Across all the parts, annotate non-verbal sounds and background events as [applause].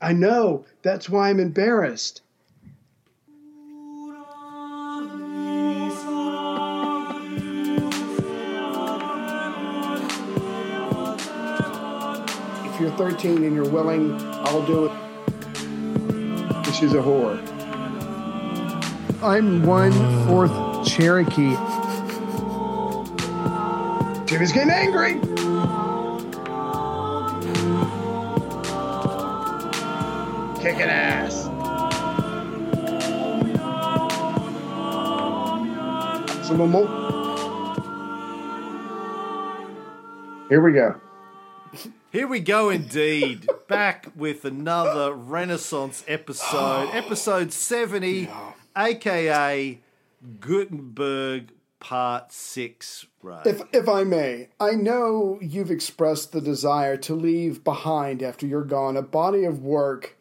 I know. That's why I'm embarrassed. If you're 13 and you're willing, I'll do it. She's a whore. I'm one fourth Cherokee. Jimmy's getting angry. Kicking ass. Some more. Here we go. Here we go, indeed. [laughs] Back with another Renaissance episode, oh. episode 70, aka Gutenberg Part 6. Right. If, if I may, I know you've expressed the desire to leave behind after you're gone a body of work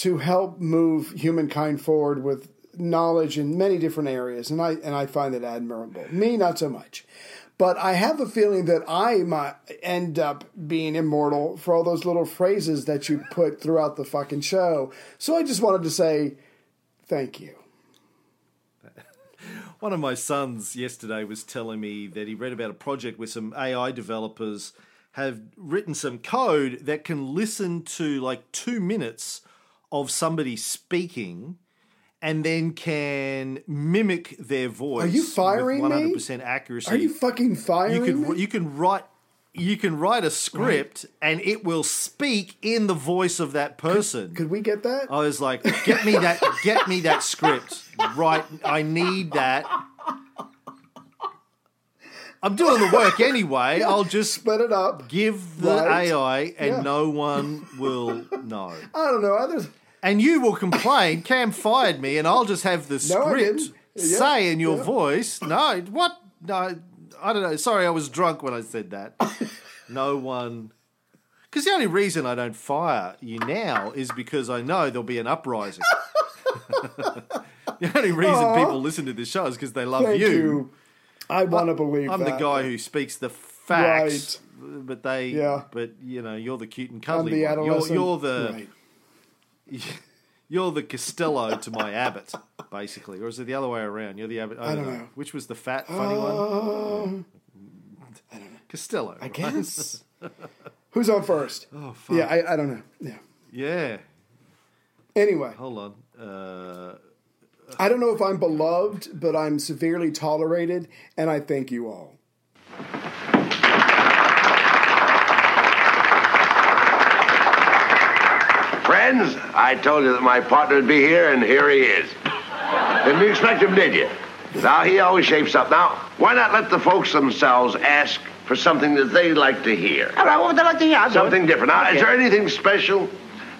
to help move humankind forward with knowledge in many different areas, and I and I find it admirable. Me, not so much. But I have a feeling that I might end up being immortal for all those little phrases that you put throughout the fucking show. So I just wanted to say thank you. [laughs] One of my sons yesterday was telling me that he read about a project where some AI developers have written some code that can listen to like two minutes of somebody speaking and then can mimic their voice. Are you firing with me? 100% accuracy. Are you fucking firing you can me? you can write you can write a script and it will speak in the voice of that person. Could we get that? I was like, get me that get me that script. Right I need that. I'm doing the work anyway. I'll just Split it up. give the Right. AI and Yeah. no one will know. I don't know. Others. And you will complain, Cam fired me, and I'll just have the script didn't. Yeah, say in your yeah. voice. No, what? No, I don't know. Sorry, I was drunk when I said that. [laughs] no one. Because the only reason I don't fire you now is because I know there'll be an uprising. [laughs] the only reason Aw. people listen to this show is because they love Thank you. I want to believe I'm the guy who speaks the facts, but they, Yeah. but you know, you're the cute and I'm cuddly the one. You're, you're the Right. [laughs] you're the Costello to my Abbott, basically, or is it the other way around? You're the Abbott. I, don't, don't know. know. which was the fat funny one. Um, Costello. I right? guess. Who's on first? Oh fuck. Yeah, I, I don't know. Yeah. Yeah. Anyway, Hold on. Uh, I don't know if I'm beloved, but I'm severely tolerated, and I thank you all. Friends, I told you that my partner would be here, and here he is. Didn't you expect him, did you? Now, he always shapes up. Now, why not let the folks themselves ask for something that they'd like to hear? All right, what would they like to hear? I'll Something different. Now, is there anything special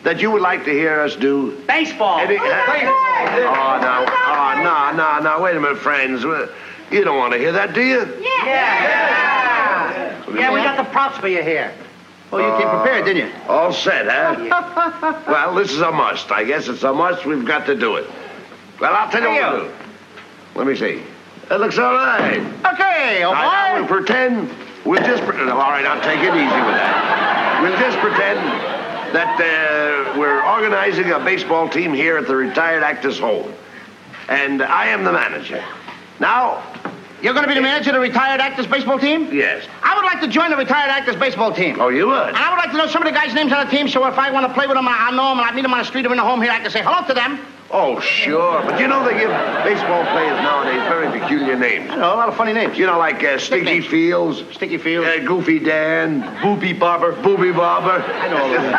that you would like to hear us do? Baseball. Any- Oh, no. Oh, no, no, no. Wait a minute, friends. You don't want to hear that, do you? Yeah. Yeah, we got the props for you here. Well, you came prepared, didn't you? All set, huh? [laughs] well, this is a must. I guess it's a must. We've got to do it. Well, I'll tell you Hey, what you. to do. Let me see. It looks all right. Okay, Now, now we'll pretend. We'll just. Pre- all right, I'll take it easy with that. We'll just pretend that uh, we're organizing a baseball team here at the retired actors' home, and I am the manager. Now, You're going to be the manager of the retired actors baseball team? yes. I would like to join the retired actors baseball team. Oh, you would. And I would like to know some of the guys' names on the team, so if I want to play with them, I I know them, and I meet them on the street or in the home here, I can say hello to them. Oh, sure. But you know they give baseball players nowadays very peculiar names. I know, a lot of funny names. You know, like uh, Sticky. Fields, Sticky Field. uh, Goofy Dan, Boopy Bobber, Booby Bobber. I know all those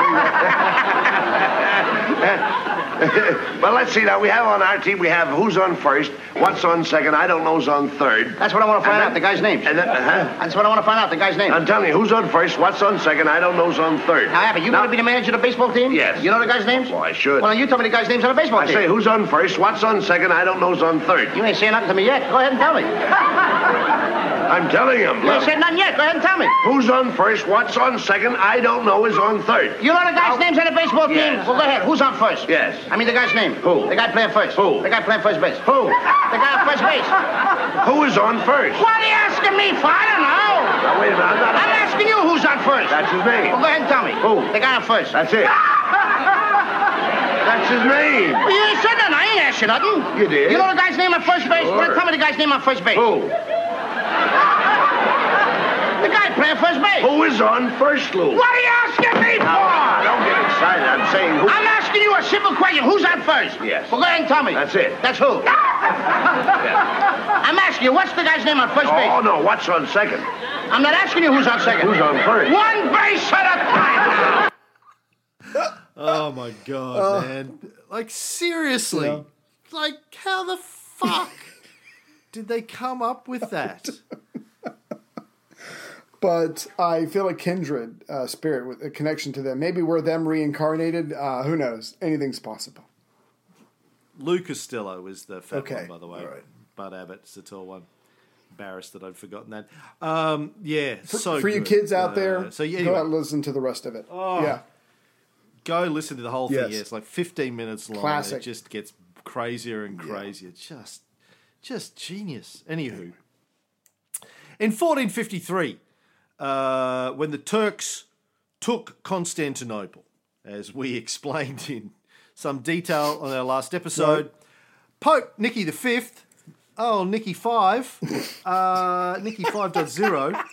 [laughs] [laughs] [laughs] well, let's see now. We have on our team, we have who's on first, what's on second, I don't know's on third. That's what I want to find And out, the guy's names. And then, uh-huh. That's what I want to find out, the guy's name. I'm telling you, who's on first, what's on second, I don't know's on third. Now, Abby, you Now- want to be the manager of the baseball team? Yes. You know the guy's names? Well, I should. Well, you tell me the guy's names on the baseball I team. I say, who's on first, what's on second, I don't know's on third. You ain't saying nothing to me yet. Go ahead and tell me. [laughs] I'm telling him. You ain't said nothing yet. Go ahead and tell me. who's on first, what's on second, I don't know is on third. You know the guy's names on the baseball team? Yes. Well, go ahead. Who's on first? Yes. I mean the guy's name. Who? The guy playing first. Who? The guy playing first base. Who? The guy on first base. Who is on first? What are you asking me for? I don't know. Now, wait a minute, I'm not... I'm asking you who's on first. That's his name. Well, go ahead and tell me. Who? The guy on first. That's it. That's his name. Well, you ain't said nothing. I ain't asked you nothing. You did. You know the guy's name on first base? Sure. Tell me the guy's name on first base. Who? The guy playing first base. Who is on first, Lou? What are you asking me for? Now, don't get excited. I'm saying who. I'm asking you a simple question. Who's on first? Yes. Well, go ahead and tell me. That's it. That's who? [laughs] I'm asking you, what's the guy's name on first base? Oh, no. What's on second? I'm not asking you who's on second. Who's on first? One base at a time. Oh my god, oh. man! Like seriously, Yeah. like how the fuck [laughs] did they come up with that? But I feel a kindred uh, spirit with a connection to them. Maybe we're them reincarnated. Uh, who knows? Anything's possible. Lou Costello is the fat Okay, one, by the way. right. Bud Abbott's the tall one. Embarrassed that I'd forgotten that. Um, yeah, so For you kids out Uh, there, so yeah, go anyway, out and listen to the rest of it. Oh. Yeah. go listen to the whole thing. Yes. Yeah, it's like 15 minutes long. Classic. It just gets crazier and crazier. Just, just genius. Anywho, in 1453, uh, when the Turks took Constantinople, as we [laughs] explained in some detail on our last episode, Pope Nicky V, oh Nicky Five, uh, Nicky 5.0, [laughs]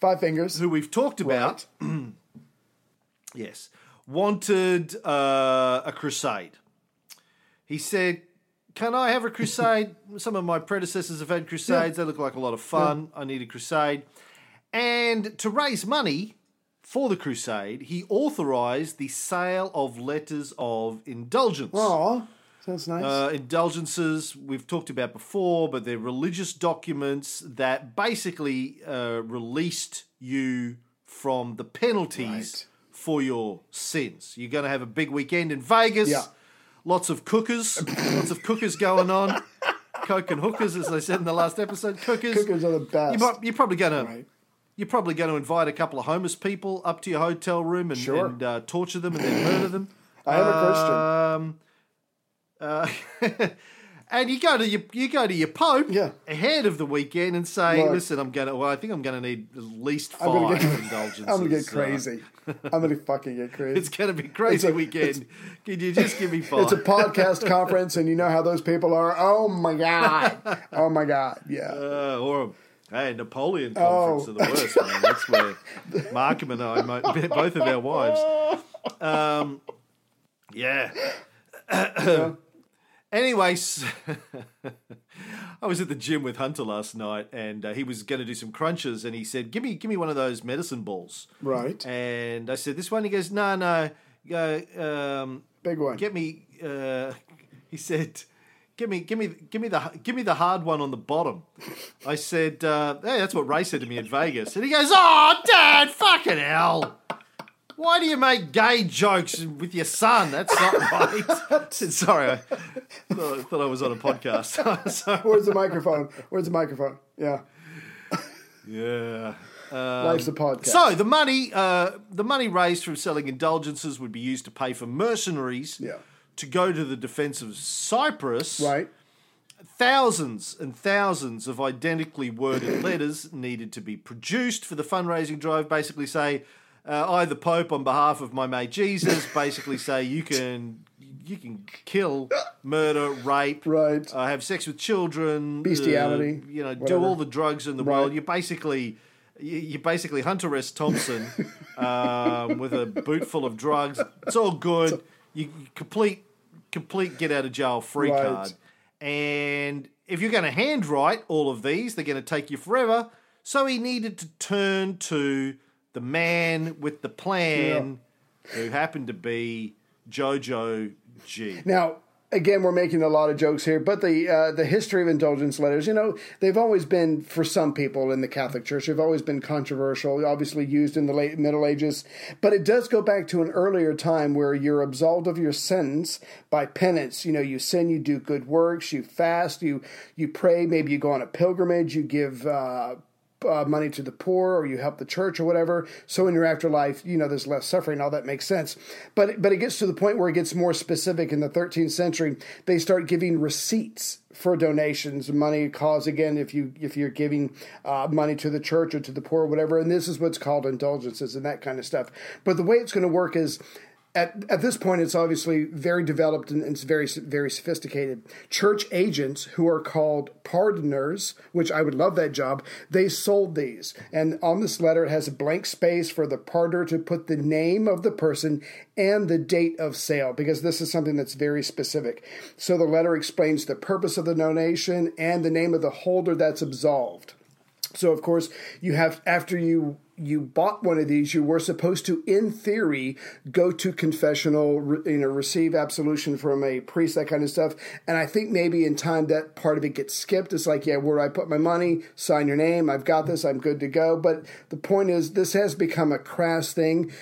Five fingers. who we've talked about. [clears throat] Yes. Wanted uh, a crusade. He said, Can I have a crusade? [laughs] Some of my predecessors have had crusades. They look like a lot of fun. I need a crusade. And to raise money for the crusade, he authorized the sale of letters of indulgence. Aw, sounds nice. Uh, indulgences we've talked about before, but they're religious documents that basically uh, released you from the penalties Right. for your sins. You're going to have a big weekend in Vegas. Yeah. Lots of cookers, lots of cookers going on. Coke and hookers, as I said in the last episode. Cookers. Cookers are the best. You, you're probably going to Right. you're probably going to invite a couple of homeless people up to your hotel room and, Sure. and uh, torture them and then murder them. I am a Christian. Um, uh, [laughs] and you go to your you go to your pope Yeah. ahead of the weekend and say. "Listen, I'm going to. Well, I think I'm going to need at least I'm 5 gonna get- indulgences. [laughs] I'm gonna get crazy. [laughs] I'm gonna fucking get crazy. it's going to be crazy a- weekend. Can you just give me five? [laughs] It's a podcast conference, and you know how those people are. Oh my god! Oh my god! Yeah. Uh, or hey, Napoleon Oh. conference are the worst, man. That's where Markham and I, both of our wives. Um, yeah. [clears throat] Anyways, [laughs] I was at the gym with Hunter last night, and uh, he was going to do some crunches, and he said, "Give me, give me one of those medicine balls." Right. And I said, "This one." He goes, "No, no, uh, um, Big one. get me." Uh, [laughs] he said, "Give me, give me, give me the, give me the hard one on the bottom." I said, uh, "Hey, that's what Ray said to me in Vegas." And he goes, "Oh, Dad, fucking hell! Why do you make gay jokes with your son? That's not right." [laughs] "Sorry, I thought, I thought I was on a podcast." [laughs] Where's the microphone? Where's the microphone? Yeah. yeah. Life's a podcast. So the money, uh, the money raised from selling indulgences would be used to pay for mercenaries Yeah. to go to the defense of Cyprus. right. Thousands and thousands of identically worded letters needed to be produced for the fundraising drive. Basically, say, uh, I, the Pope, on behalf of my mate Jesus, basically say you can you can kill, murder, rape, Right. uh, have sex with children, Bestiality, uh, you know, do all the drugs in the Right. world. You're basically you- basically Hunter S. Thompson [laughs] um, with a boot full of drugs. It's all good. You, you complete complete get out of jail free Right. card. And if you're going to handwrite all of these, they're going to take you forever. So he needed to turn to the man with the plan, who happened to be Jojo G. Now, again, we're making a lot of jokes here, but the uh, the history of indulgence letters, you know, they've always been for some people in the Catholic Church, they've always been controversial, obviously used in the late Middle Ages, but it does go back to an earlier time where you're absolved of your sins by penance. You know, you sin, you do good works, you fast, you you pray, maybe you go on a pilgrimage, you give. Uh, uh, money to the poor or you help the church or whatever. So in your afterlife, you know, there's less suffering. All that makes sense. But but it gets to the point where it gets more specific. In the 13th century, they start giving receipts for donations, money cause again if you if you're giving uh, money to the church or to the poor or whatever. And this is what's called indulgences and that kind of stuff. But the way it's going to work is at, at this point, it's obviously very developed and it's very, very sophisticated. Church agents who are called pardoners, which I would love that job, they sold these. And on this letter, it has a blank space for the pardoner to put the name of the person and the date of sale, because this is something that's very specific. So the letter explains the purpose of the donation and the name of the holder that's absolved. So of course you have after you you bought one of these, you were supposed to, in theory, go to confessional, you know, receive absolution from a priest, that kind of stuff. And I think maybe in time that part of it gets skipped. It's like, yeah, where do I put my money, sign your name, I've got this, I'm good to go. But the point is, this has become a crass thing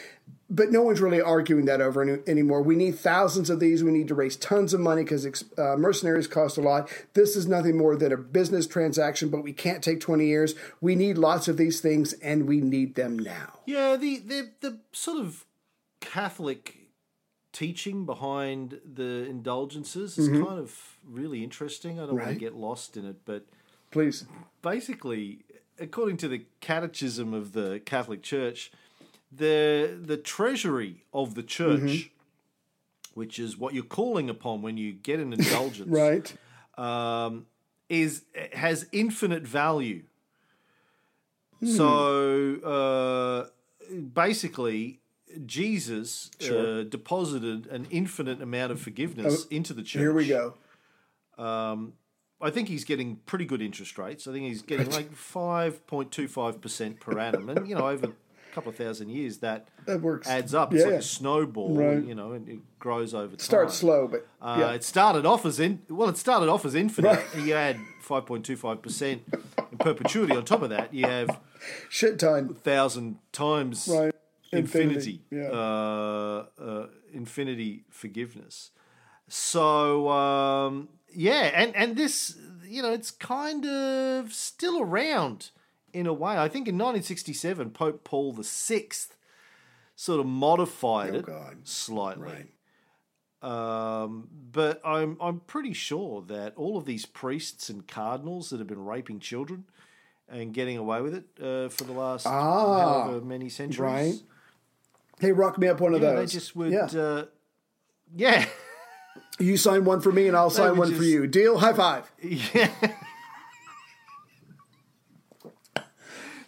but no one's really arguing that over any, anymore. We need thousands of these. We need to raise tons of money because uh, mercenaries cost a lot. This is nothing more than a business transaction, but we can't take 20 years. We need lots of these things, and we need them now. Yeah, the the, the sort of Catholic teaching behind the indulgences is mm-hmm. kind of really interesting. I don't right. want to get lost in it, but please, basically, according to the Catechism of the Catholic Church the the treasury of the church, mm-hmm. which is what you're calling upon when you get an [laughs] indulgence, right? Um, is has infinite value. Hmm. So uh, basically, Jesus sure. uh, deposited an infinite amount of forgiveness oh, into the church. Here we go. Um, I think he's getting pretty good interest rates. I think he's getting like five point two five percent per annum, and you know over couple of thousand years, that, that works. adds up. It's yeah. like a snowball, right. you know, and it grows over time. Starts slow, but uh, yeah. it started off as in well, it started off as infinite. Right. You add five point two five percent in perpetuity. On top of that, you have shit ton thousand times right. infinity, infinity. Yeah. Uh, uh, infinity forgiveness. So um, yeah, and and this you know it's kind of still around in a way. I think in 1967, Pope Paul VI sort of modified oh, it God. slightly. Right. Um, but I'm I'm pretty sure that all of these priests and cardinals that have been raping children and getting away with it uh, for the last ah, however many centuries. Right. Hey, rock me up one of those. They just would. Yeah. Uh, yeah. you sign one for me, and I'll sign one just, for you. Deal. High five. [laughs] Yeah.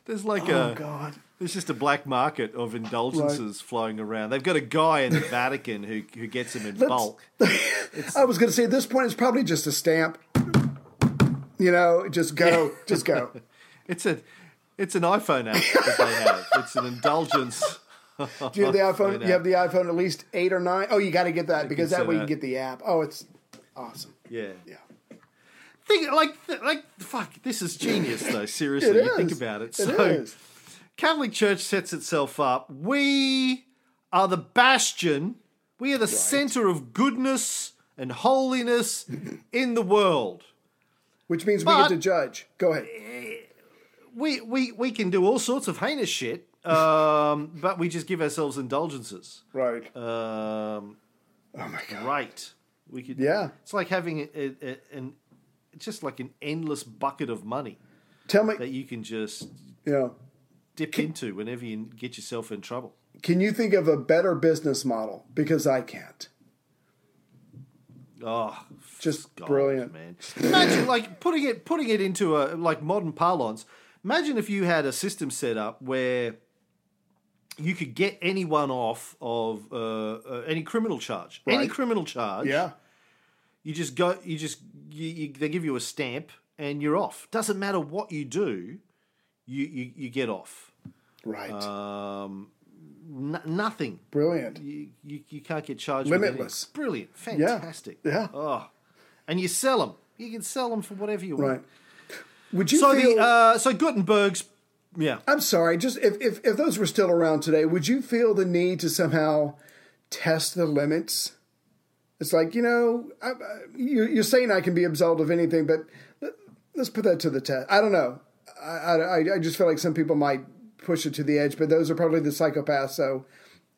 There's like oh, a God. There's just a black market of indulgences right. flowing around. They've got a guy in the [laughs] Vatican who who gets them in Let's, bulk. [laughs] I was going to say at this point it's probably just a stamp. You know, just go, just go. [laughs] it's a it's an iPhone app that they have. It's an indulgence. Do you have the iPhone? You have the iPhone at least eight or nine. Oh, you got to get that because that way you can get the app. Oh, it's awesome. Yeah, yeah. Think like like fuck. This is genius though. [laughs] Seriously, you think about it. So, is. Catholic Church sets itself up. We are the bastion. We are the right. center of goodness and holiness [laughs] in the world. Which means but, we get to judge. Go ahead. We we we can do all sorts of heinous shit, um, [laughs] but we just give ourselves indulgences. Right. Um, oh my god. Right. We could. Yeah. It's like having a, a, an it's just like an endless bucket of money. Tell me that you can just yeah dip can, into whenever you get yourself in trouble. Can you think of a better business model? Because I can't. Oh, just God, brilliant, man! Imagine like putting it putting it into a like modern parlance. Imagine if you had a system set up where you could get anyone off of uh, uh, any criminal charge, right. any criminal charge, yeah, you just go. You just you, you, they give you a stamp and you're off. Doesn't matter what you do, you you, you get off. Right. Um, n- nothing. Brilliant. You, you you can't get charged. With Limitless. Brilliant. Fantastic. Yeah. yeah. Oh, and you sell them. You can sell them for whatever you want. Right. Would you so feel? The, uh, so Gutenberg's. Yeah. I'm sorry. Just if, if if those were still around today, would you feel the need to somehow test the limits? It's like you know, I, I, you, are saying I can be absolved of anything, but let, us put that to the test. I don't know. I, I, I just feel like some people might push it to the edge, but those are probably the psychopaths, so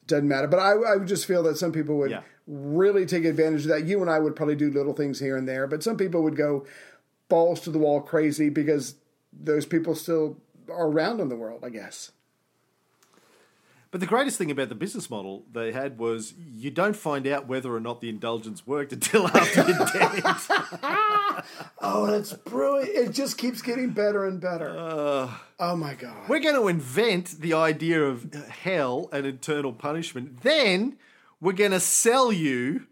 it doesn't matter. But I, I would just feel that some people would yeah. really take advantage of that. You and I would probably do little things here and there, but some people would go balls to the wall crazy because those people still are around in the world, I guess. But the greatest thing about the business model they had was you don't find out whether or not the indulgence worked until [laughs] after you're dead. [laughs] Oh, that's brilliant. It just keeps getting better and better. Uh, oh my god. We're going to invent the idea of hell and eternal punishment. Then we're going to sell you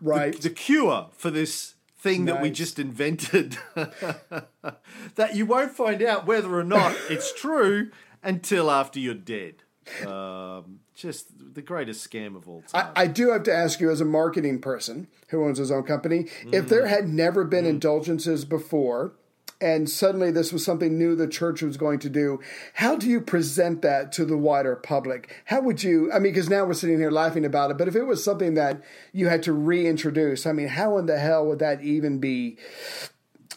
Right. the cure for this thing that we just invented. [laughs] that you won't find out whether or not it's true until after you're dead. Um, just the greatest scam of all time. I, I do have to ask you, as a marketing person who owns his own company, if there had never been indulgences before, and suddenly this was something new the church was going to do, how do you present that to the wider public? How would you? I mean, because now we're sitting here laughing about it, but if it was something that you had to reintroduce, I mean, how in the hell would that even be?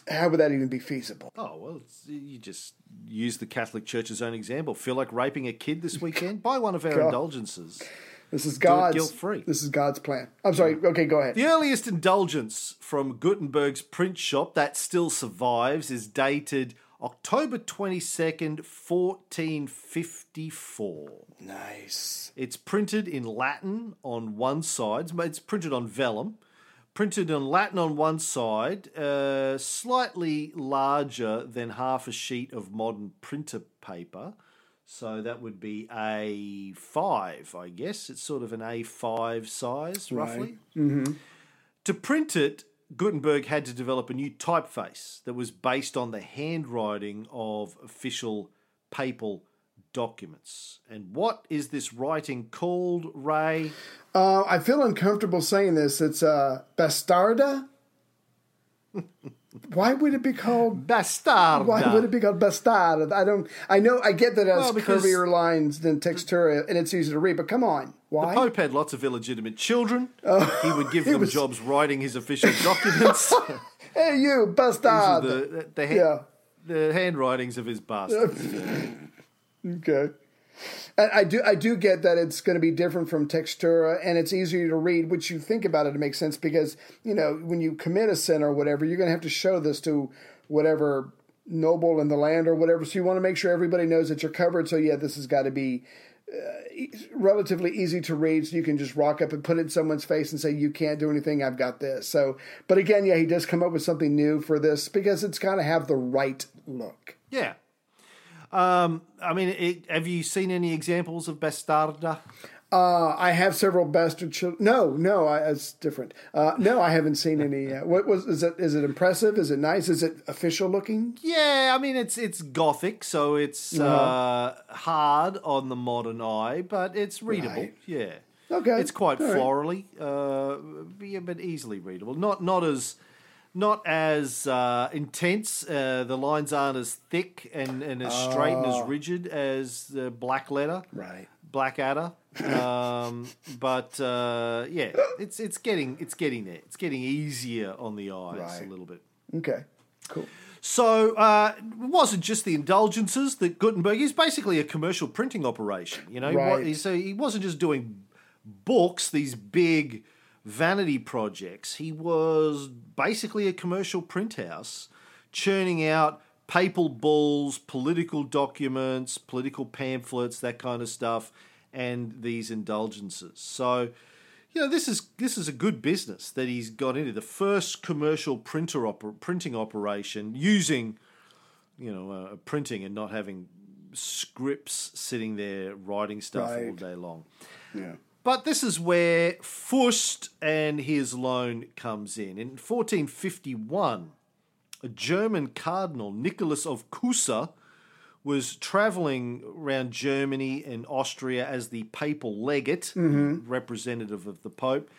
How would that even be feasible? Oh well, you just use the Catholic Church's own example. Feel like raping a kid this weekend? Buy one of our God. indulgences. This is God's guilt-free. This is God's plan. I'm sorry. Okay, go ahead. The earliest indulgence from Gutenberg's print shop that still survives is dated October twenty second, fourteen fifty four. Nice. It's printed in Latin on one side. It's printed on vellum. Printed in Latin on one side, uh, slightly larger than half a sheet of modern printer paper. So that would be A5, I guess. It's sort of an A5 size, roughly. To print it, Gutenberg had to develop a new typeface that was based on the handwriting of official papal documents. And what is this writing called, Ray? Uh, I feel uncomfortable saying this. It's uh, Bastarda. [laughs] Why would it be called? Bastarda. Why would it be called Bastarda? I don't. I know. I get that it has Well, curvier lines than Textura, and it's easy to read. But come on, why? The Pope had lots of illegitimate children. he would give [laughs] them was- jobs writing his official [laughs] documents. hey, you Bastard. the, the, ha- Yeah. the handwritings of his bastards. Okay. I do I do get that it's going to be different from Textura and it's easier to read, which you think about it, it makes sense because, you know, when you commit a sin or whatever, you're going to have to show this to whatever noble in the land or whatever. So you want to make sure everybody knows that you're covered. So, yeah, this has got to be uh, e- relatively easy to read. So you can just rock up and put it in someone's face and say, you can't do anything. I've got this. So, but again, yeah, he does come up with something new for this because it's got to have the right look. Yeah. Um, I mean, it, have you seen any examples of bastarda? Uh, I have several bastard children. No, no, I, it's different. Uh, no, I haven't seen any. Uh, what was is it? Is it impressive? Is it nice? Is it official looking? Yeah, I mean it's it's gothic, so it's uh, hard on the modern eye, but it's readable. Right. Yeah. Okay, It's quite all right. florally, uh, yeah, but easily readable. Not not as not as uh, intense. Uh, the lines aren't as thick and, and as straight and as rigid as the black letter, Right. Blackadder. Um, [laughs] but uh, yeah, it's it's getting it's getting there. It's getting easier on the eyes Right. a little bit. Okay. Cool. So uh, it wasn't just the indulgences that Gutenberg is basically a commercial printing operation. You know, He Right. so he wasn't just doing books, these big vanity projects. He was basically a commercial print house, churning out papal bulls, political documents, political pamphlets, that kind of stuff, and these indulgences. So you know this is this is a good business that he's got into the first commercial printer oper- printing operation using you know uh, printing and not having scripts sitting there writing stuff all day long Yeah. But this is where Fust and his loan comes in. In 1451, a German cardinal, Nicholas of Cusa, was traveling around Germany and Austria as the papal legate, representative of the Pope,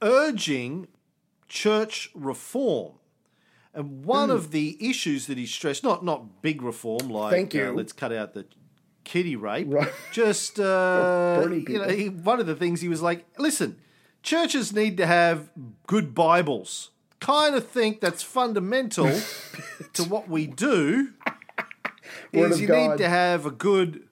urging church reform. And one of the issues that he stressed, not not big reform like Thank uh, let's cut out the kiddie rape, Right. just [laughs] uh, you know, he, one of the things he was like, listen, churches need to have good Bibles. Kind of think that's fundamental to [laughs] what we do. Is you God. need to have a good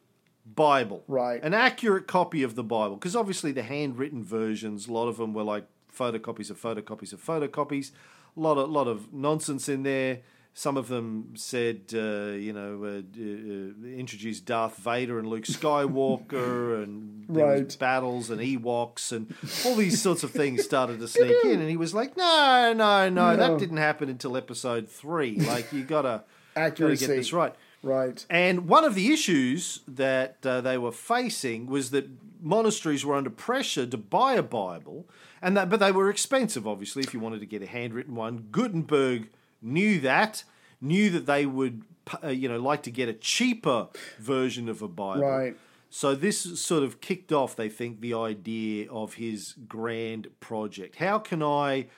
Bible, Right. An accurate copy of the Bible, because obviously the handwritten versions, a lot of them were like photocopies of photocopies of photocopies. A lot of lot of nonsense in there. Some of them said, uh, you know, uh, uh, introduced Darth Vader and Luke Skywalker, [laughs] and Right. battles and Ewoks and all these sorts of things started to sneak in. And he was like, "No, no, no, No. that didn't happen until episode three. Like you gotta, [laughs] gotta get this right." Right. And one of the issues that uh, they were facing was that monasteries were under pressure to buy a Bible, and that, but they were expensive, obviously, if you wanted to get a handwritten one. Gutenberg knew that, knew that they would, uh, you know, like to get a cheaper version of a Bible. Right. So this sort of kicked off, they think, the idea of his grand project. How can I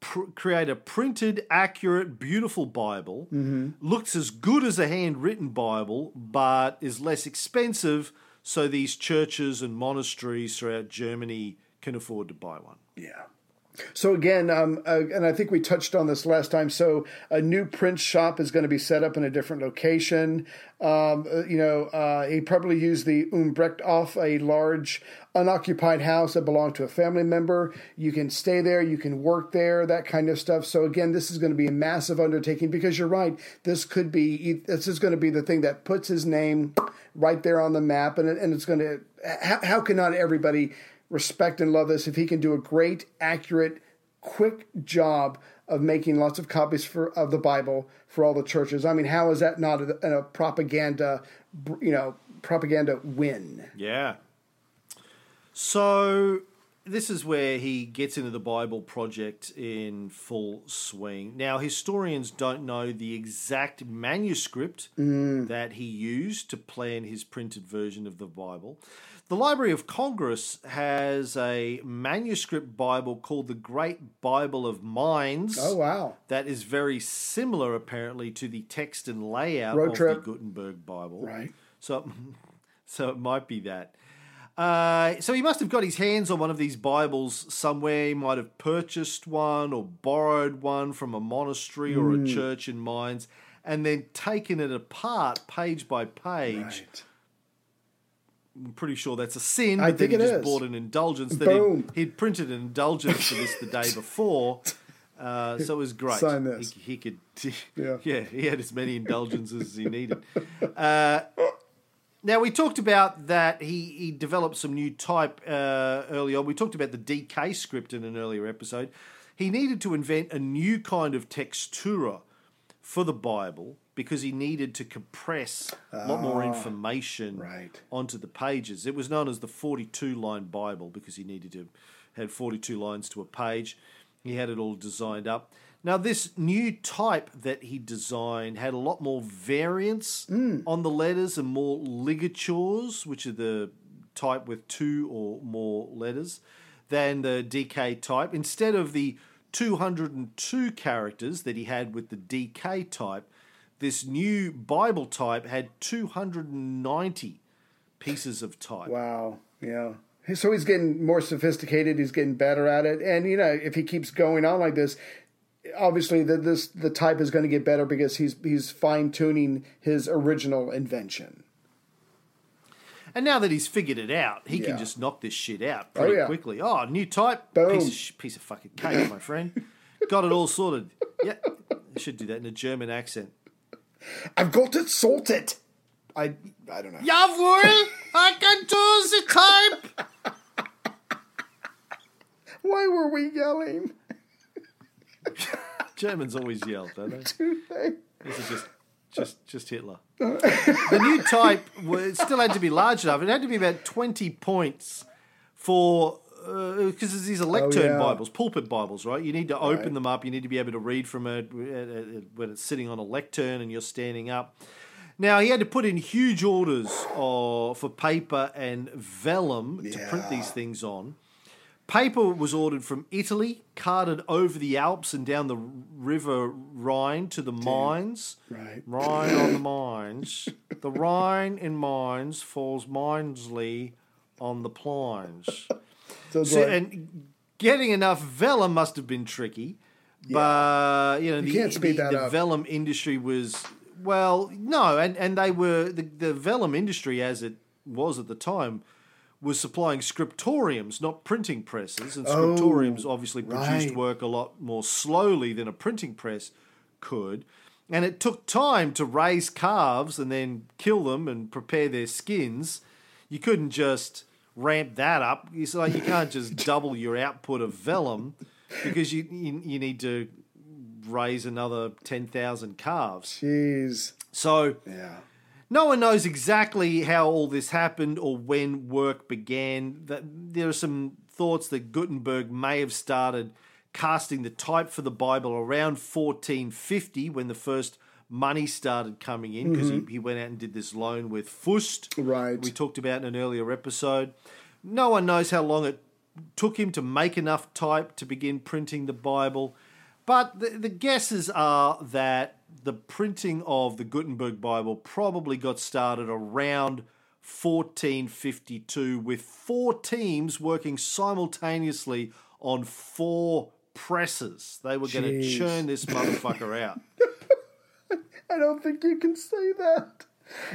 pr- create a printed, accurate, beautiful Bible? Looks as good as a handwritten Bible, but is less expensive, so these churches and monasteries throughout Germany can afford to buy one. Yeah. So again, um, uh, and I think we touched on this last time. So a new print shop is going to be set up in a different location. Um, uh, you know, uh, he probably used the Humbrechthof a large unoccupied house that belonged to a family member. You can stay there, you can work there, that kind of stuff. So again, this is going to be a massive undertaking because you're right. This could be this is going to be the thing that puts his name right there on the map, and and it's going to. How, how can not everybody? Respect and love this if he can do a great, accurate, quick job of making lots of copies for of the Bible for all the churches. I mean, how is that not a, a propaganda, you know, propaganda win? Yeah. So this is where he gets into the Bible project in full swing. Now, historians don't know the exact manuscript mm. that he used to plan his printed version of the Bible. The Library of Congress has a manuscript Bible called the Great Bible of Mainz. Oh wow! That is very similar, apparently, to the text and layout Road of trip. the Gutenberg Bible. Right. So, [laughs] so it might be that. Uh, so he must have got his hands on one of these Bibles somewhere. He might have purchased one or borrowed one from a monastery or Hmm. a church in Mainz and then taken it apart page by page. Right. I'm pretty sure that's a sin. I But then think he it just is. bought an indulgence that Boom. he'd, he'd printed an indulgence for this the day [laughs] before. Uh, so it was great. Sign this. He, he could, [laughs] Yeah. yeah, he had as many indulgences as he needed. Uh, now we talked about that he, he developed some new type uh, early on. We talked about the DK script in an earlier episode. He needed to invent a new kind of textura for the Bible because he needed to compress a lot more ah, information right. onto the pages. It was known as the 42 line Bible because he needed to had 42 lines to a page. He had it all designed up. Now, this new type that he designed had a lot more variance mm. on the letters and more ligatures, which are the type with two or more letters, than the DK type. Instead of the 202 characters that he had with the DK type, this new Bible type had 290 pieces of type. Wow. Yeah. So he's getting more sophisticated. He's getting better at it, and you know, if he keeps going on like this, obviously the this the type is going to get better because he's he's fine tuning his original invention. And now that he's figured it out, he Yeah. can just knock this shit out oh, pretty yeah. quickly. Oh, new type, Boom. piece of sh- piece of fucking cake, my friend. Got it all sorted. Yeah, I should do that in a German accent. I've got it sorted. I I don't know. Jawohl, I can do the type. Why were we yelling? Germans always yell, don't they? Hey, This is just, just, just Hitler. the new type was, still had to be large enough. It had to be about twenty points for because these are lectern yeah. Bibles, pulpit Bibles, right? You need to open Right. them up. You need to be able to read from it uh, uh, when it's sitting on a lectern and you're standing up. Now he had to put in huge orders uh, for paper and vellum to print these things on. Paper was ordered from Italy, carted over the Alps and down the river Rhine to the mines. Right. Rhine on the [coughs] mines. the Rhine in mines falls mindsley on the plines. So it's So, like- and getting enough vellum must have been tricky. But you know, the, can't speed the, the up. vellum industry was well, no, and, and they were the, the vellum industry as it was at the time was supplying scriptoriums, not printing presses, and oh, scriptoriums obviously produced right. work a lot more slowly than a printing press could. and it took time to raise calves and then kill them and prepare their skins. You couldn't just ramp that up. It's like you can't just double your output of vellum because you you, you need to raise another ten thousand calves. Jeez. So Yeah. no one knows exactly how all this happened or when work began. There are some thoughts that Gutenberg may have started casting the type for the Bible around 1450 when the first money started coming in because he, mm-hmm. he went out and did this loan with Fust. Right. We talked about in an earlier episode. No one knows how long it took him to make enough type to begin printing the Bible. But the, the guesses are that the printing of the Gutenberg Bible probably got started around 1452 with four teams working simultaneously on four presses. They were going to churn this motherfucker out. [laughs] I don't think you can say that.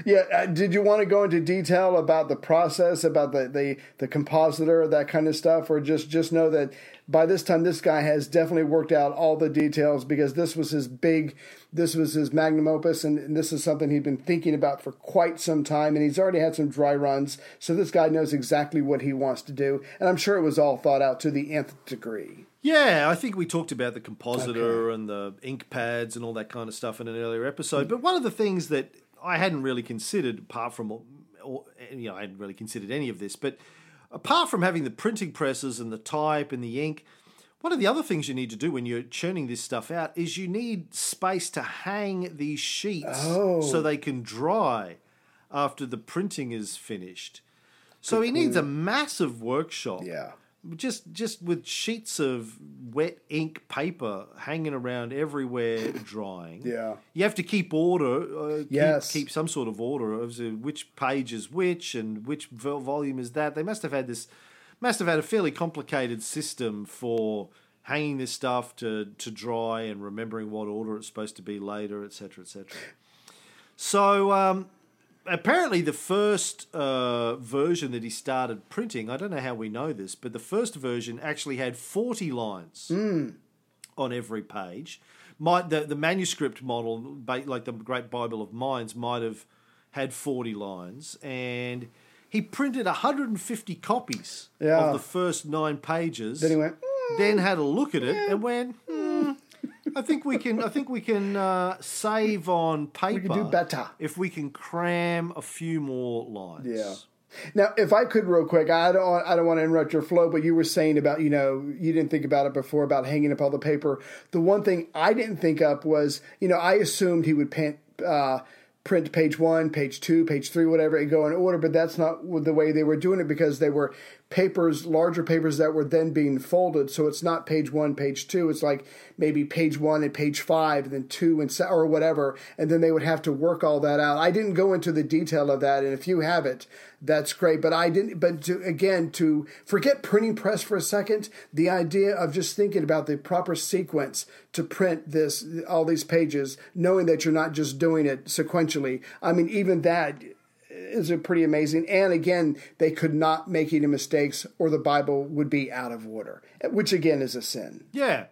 Yeah, uh, did you want to go into detail about the process, about the, the, the compositor, that kind of stuff, or just just know that by this time this guy has definitely worked out all the details because this was his big, this was his magnum opus, and, and this is something he'd been thinking about for quite some time, and he's already had some dry runs, so this guy knows exactly what he wants to do, and I'm sure it was all thought out to the nth degree. Yeah, I think we talked about the compositor and the ink pads and all that kind of stuff in an earlier episode. But one of the things that I hadn't really considered, apart from, or, you know, I hadn't really considered any of this, but apart from having the printing presses and the type and the ink, one of the other things you need to do when you're churning this stuff out is you need space to hang these sheets so oh. they can dry after the printing is finished. So he needs a massive workshop Yeah. Just just with sheets of wet ink paper hanging around everywhere [coughs] drying. Yeah. You have to keep order. Uh, keep, Yes. Keep some sort of order of which page is which and which volume is that. They must have had this, must have had a fairly complicated system for hanging this stuff to to dry and remembering what order it's supposed to be later, etc., etc. So um, apparently, the first uh, version that he started printing, I don't know how we know this, but the first version actually had 40 lines on every page. Might the, the manuscript model, like the Great Bible of Mainz, might have had 40 lines. And he printed 150 copies Yeah. of the first nine pages. Then he went, "Mm, then had a look at it and went, hmm, I think we can. I think we can uh, save on paper. We can do better. if we can cram a few more lines. Yeah. Now, if I could, real quick, I don't, want- I don't want to interrupt your flow, but you were saying about, you know, you didn't think about it before about hanging up all the paper. The one thing I didn't think up was, you know, I assumed he would uh, print page one, page two, page three, whatever, and go in order, but that's not the way they were doing it because they were papers, larger papers that were then being folded. So it's not page one, page two. It's like maybe page one and page five, and then two and se- or whatever, and then they would have to work all that out. I didn't go into the detail of that, and if you have it, that's great. But I didn't. But to again to forget printing press for a second, the idea of just thinking about the proper sequence to print this all these pages, knowing that you're not just doing it sequentially. I mean, even that is a pretty amazing. And again, they could not make any mistakes, or the Bible would be out of order, which again is a sin. Yeah.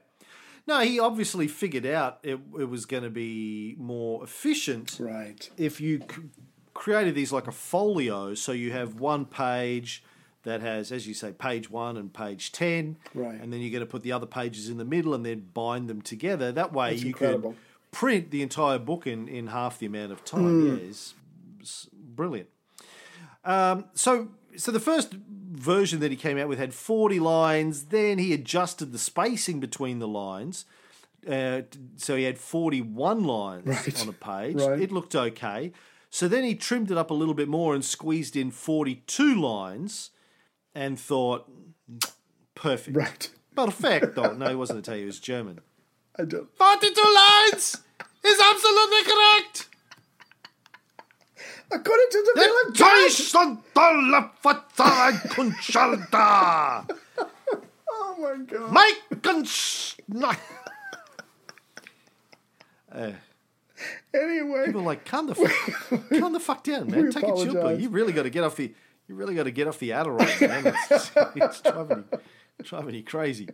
No, he obviously figured out it, it was going to be more efficient Right. if you c- created these like a folio, so you have one page that has, as you say, page one and page 10. Right. And then you're going to put the other pages in the middle and then bind them together. That way That's you incredible. could print the entire book in, in half the amount of time. Hmm. Yeah, brilliant. Um, so, so the first version that he came out with had 40 lines. Then he adjusted the spacing between the lines. Uh, so he had 41 lines Right. on a page. Right. It looked okay. So then he trimmed it up a little bit more and squeezed in 42 lines and thought, perfect. Right. Perfecto. no, he wasn't Italian, he was German. I don't. 42 lines is absolutely correct. According to the Bill of Dai Rights. Santa la fatta conchalta. Oh my God. Mike cons... [laughs] no. Anyway. People are like, calm the, fuck, calm the fuck down, man. [laughs] We Take a chill pill. You really got to get off the... You really got to get off the Adderall, man. It's, [laughs] it's driving, you, driving you crazy.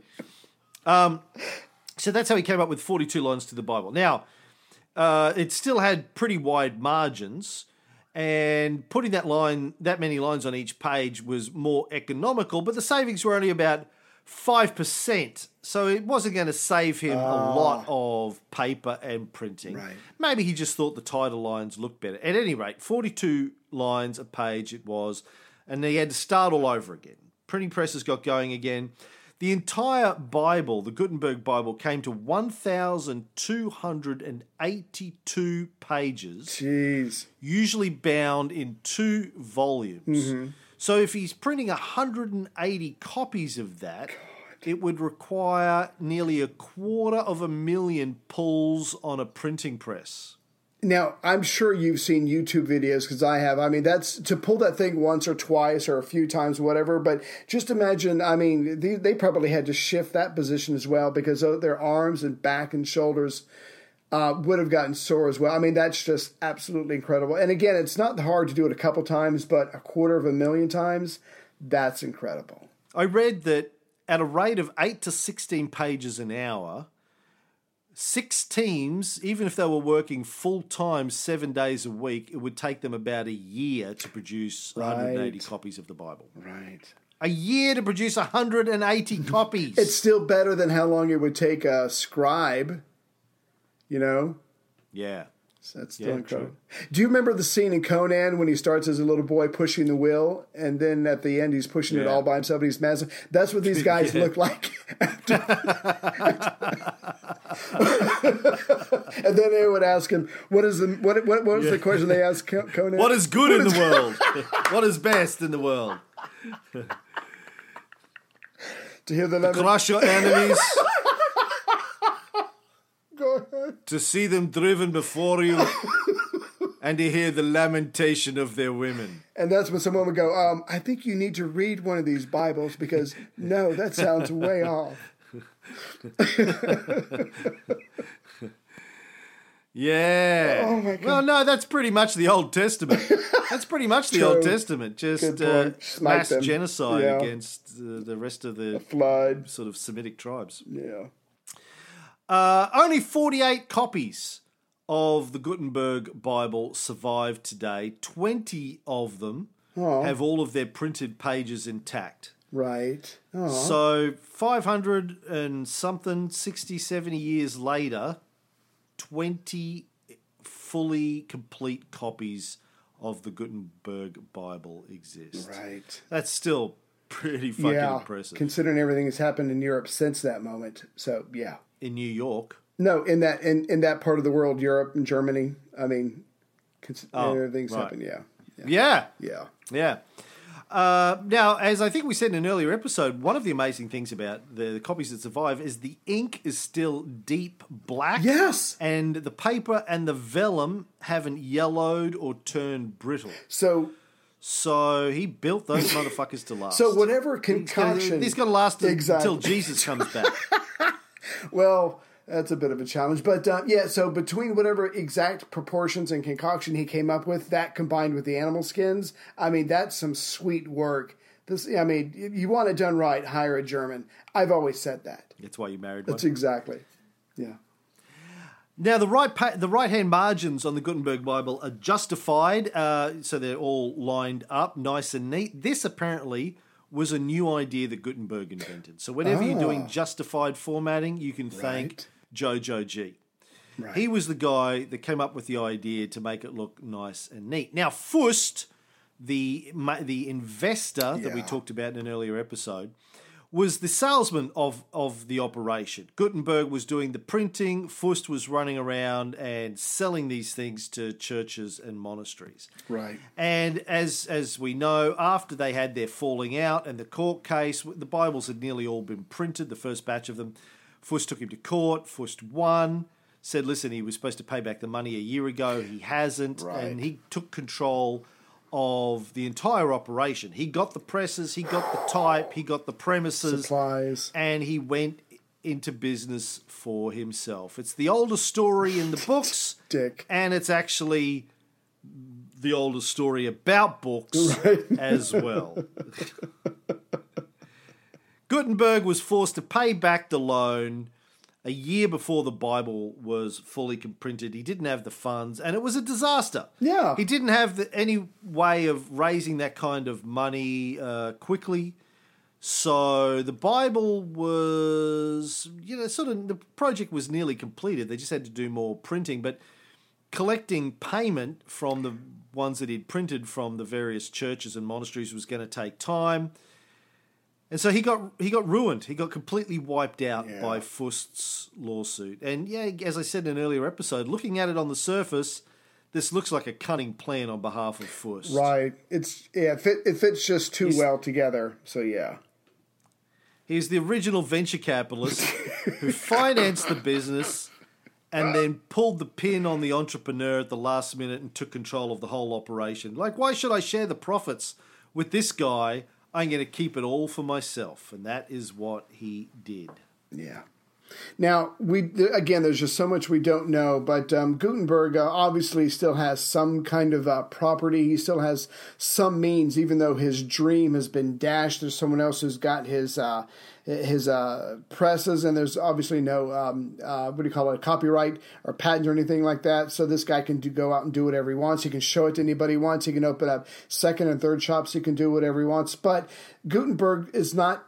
Um, so that's how he came up with 42 lines to the Bible. Now, uh, it still had pretty wide margins, and putting that line, that many lines on each page, was more economical. But the savings were only about five percent, so it wasn't going to save him a ah. lot of paper and printing. Right. Maybe he just thought the title lines looked better. At any rate, forty-two lines a page it was, and he had to start all over again. Printing presses got going again. The entire Bible, the Gutenberg Bible, came to 1,282 pages, Jeez. usually bound in two volumes. Mm-hmm. So if he's printing 180 copies of that, it would require nearly a quarter of a million pulls on a printing press. Now, I'm sure you've seen YouTube videos because I have. I mean, that's to pull that thing once or twice or a few times, whatever. But just imagine, I mean, they, they probably had to shift that position as well because their arms and back and shoulders uh, would have gotten sore as well. I mean, that's just absolutely incredible. And again, it's not hard to do it a couple times, but a quarter of a million times, that's incredible. I read that at a rate of 8 to 16 pages an hour, six teams, even if they were working full time seven days a week, it would take them about a year to produce 180 copies of the Bible. Right. A year to produce 180 [laughs] copies. It's still better than how long it would take a scribe, you know? yeah. So That's still Yeah, incredible. Do you remember the scene in Conan when he starts as a little boy pushing the wheel, and then at the end he's pushing it all by himself? And he's massive. That's what these [laughs] guys Yeah. look like. [laughs] [laughs] and then they would ask him, "What is the what? What, what was the question they asked Conan? What is good in the world? what is best in the world? to hear the lemon? Crush your enemies, [laughs] Go ahead. to see them driven before you, and to hear the lamentation of their women. And that's when someone would go, um, "I think you need to read one of these Bibles because no, that sounds way off." Yeah. Oh, my God. Well, no, that's pretty much the Old Testament. That's pretty much the Old Testament. Just uh, mass them. genocide Yeah. against uh, the rest of the Flood. sort of Semitic tribes. Yeah. Uh, only 48 copies of the Gutenberg Bible survive today. 20 of them have all of their printed pages intact. Right. Oh. So 500 and something, 60, 70 years later, 20 fully complete copies of the Gutenberg Bible exist. Right. That's still pretty fucking yeah. impressive. Considering everything that's happened in Europe since that moment. So yeah. In New York. No, in that in, in that part of the world, Europe and Germany. I mean, cons- Oh, everything's right. happened. Yeah. Yeah. Yeah. Yeah. Uh, now, as I think we said in an earlier episode, one of the amazing things about the, the copies that survive is the ink is still deep black. Yes. And the paper and the vellum haven't yellowed or turned brittle. So So he built those [laughs] motherfuckers to last. so whatever concoction. He's going to last Exactly. until Jesus comes back. [laughs] Well, that's a bit of a challenge, but uh, yeah. So between whatever exact proportions and concoction he came up with, that combined with the animal skins, I mean, that's some sweet work. This, I mean, if you want it done right, hire a German. I've always said that. That's why you married one. That's exactly. Yeah. Now, the right pa- the right hand margins on the Gutenberg Bible are justified, uh, so they're all lined up, nice and neat. This apparently was a new idea that Gutenberg invented. So whenever you're doing justified formatting, you can thank Right. Jojo G. Right. He was the guy that came up with the idea to make it look nice and neat. Now, Fust, the the investor that we talked about in an earlier episode, was the salesman of, of the operation. Gutenberg was doing the printing, Fust was running around and selling these things to churches and monasteries. Right. And as as we know, after they had their falling out and the court case, the Bibles had nearly all been printed, the first batch of them. Fust took him to court. Fust won. Said, listen, he was supposed to pay back the money a year ago. He hasn't, Right. and he took control of the entire operation. He got the presses, he got the type, he got the premises, Supplies. and he went into business for himself. It's the oldest story in the [laughs] books, Dick. and it's actually the oldest story about books as well. [laughs] Gutenberg was forced to pay back the loan a year before the Bible was fully printed. He didn't have the funds, and it was a disaster. Yeah. He didn't have the, any way of raising that kind of money uh, quickly. So the Bible was, you know, sort of the project was nearly completed. They just had to do more printing, but collecting payment from the ones that he'd printed from the various churches and monasteries was going to take time. And so he got he got ruined. He got completely wiped out Yeah. by Fust's lawsuit. And yeah, as I said in an earlier episode, looking at it on the surface, this looks like a cunning plan on behalf of Fust. Right. It's yeah. It, fit, it fits just too He's- well together. So yeah. He's the original venture capitalist who [laughs] financed the business and then pulled the pin on the entrepreneur at the last minute and took control of the whole operation. Like, why should I share the profits with this guy? I'm going to keep it all for myself. And that is what he did. Yeah. Now we again, there's just so much we don't know, but um, Gutenberg uh, obviously still has some kind of uh, property. He still has some means, even though his dream has been dashed. There's someone else who's got his uh, his uh, presses, and there's obviously no um, uh, what do you call it, copyright or patent or anything like that. So this guy can do, go out and do whatever he wants. He can show it to anybody he wants. He can open up second and third shops. He can do whatever he wants. But Gutenberg is not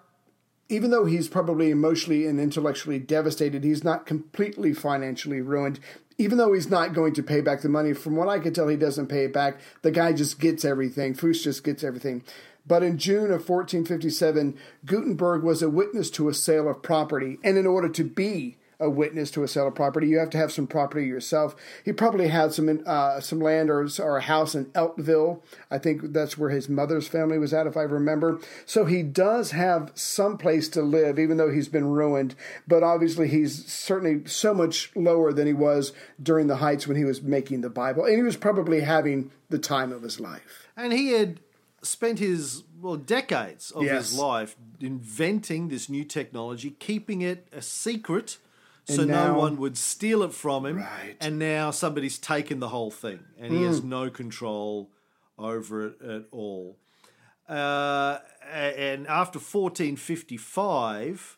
even though he's probably emotionally and intellectually devastated, he's not completely financially ruined. Even though he's not going to pay back the money, from what I can tell, he doesn't pay it back. The guy just gets everything. Fust just gets everything. But in June of 1457, Gutenberg was a witness to a sale of property. And in order to be a witness to a sale of property, you have to have some property yourself. He probably had some uh, some land or, or a house in Eltville. I think that's where his mother's family was at, if I remember. So he does have some place to live, even though he's been ruined. But obviously, he's certainly so much lower than he was during the heights when he was making the Bible, and he was probably having the time of his life. And he had spent his, well, decades of Yes. his life inventing this new technology, keeping it a secret. So And no one would steal it from him, Right. and now somebody's taken the whole thing, and he has no control over it at all. Uh, and after 1455,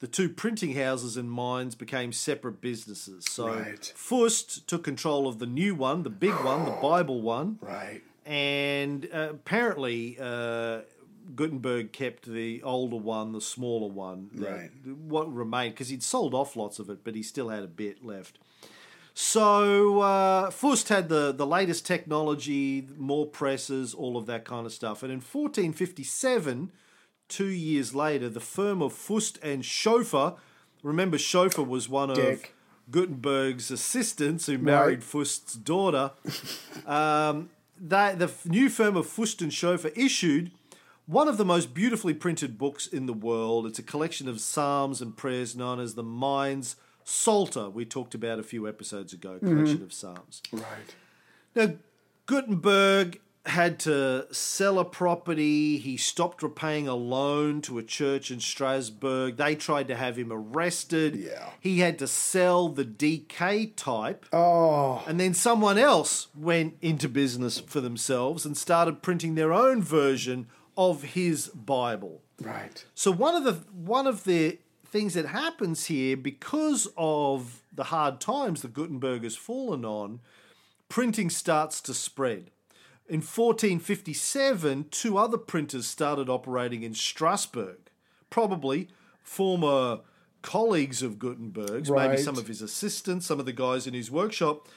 the two printing houses and Mainz became separate businesses. So Right. Fust took control of the new one, the big one, the Bible one, Right. and uh, apparently uh, Gutenberg kept the older one, the smaller one, the- Right. what remained because he'd sold off lots of it, but he still had a bit left. So uh, Fust had the, the latest technology, more presses, all of that kind of stuff. And in 1457, two years later, the firm of Fust and Schöffer, remember Schöffer was one of Gutenberg's assistants who married Fust's daughter. [laughs] um, that the new firm of Fust and Schöffer issued one of the most beautifully printed books in the world. It's a collection of psalms and prayers known as the Mainz Psalter. We talked about a few episodes ago, collection mm-hmm. of psalms. Right. Now, Gutenberg had to sell a property. He stopped repaying a loan to a church in Strasbourg. They tried to have him arrested. Yeah. He had to sell the DK type. Oh, And then someone else went into business for themselves and started printing their own version of his Bible. right. So one of the one of the things that happens here because of the hard times that Gutenberg has fallen on, printing starts to spread. In 1457, two other printers started operating in Strasbourg, probably former colleagues of Gutenberg's, maybe some of his assistants, some of the guys in his workshop,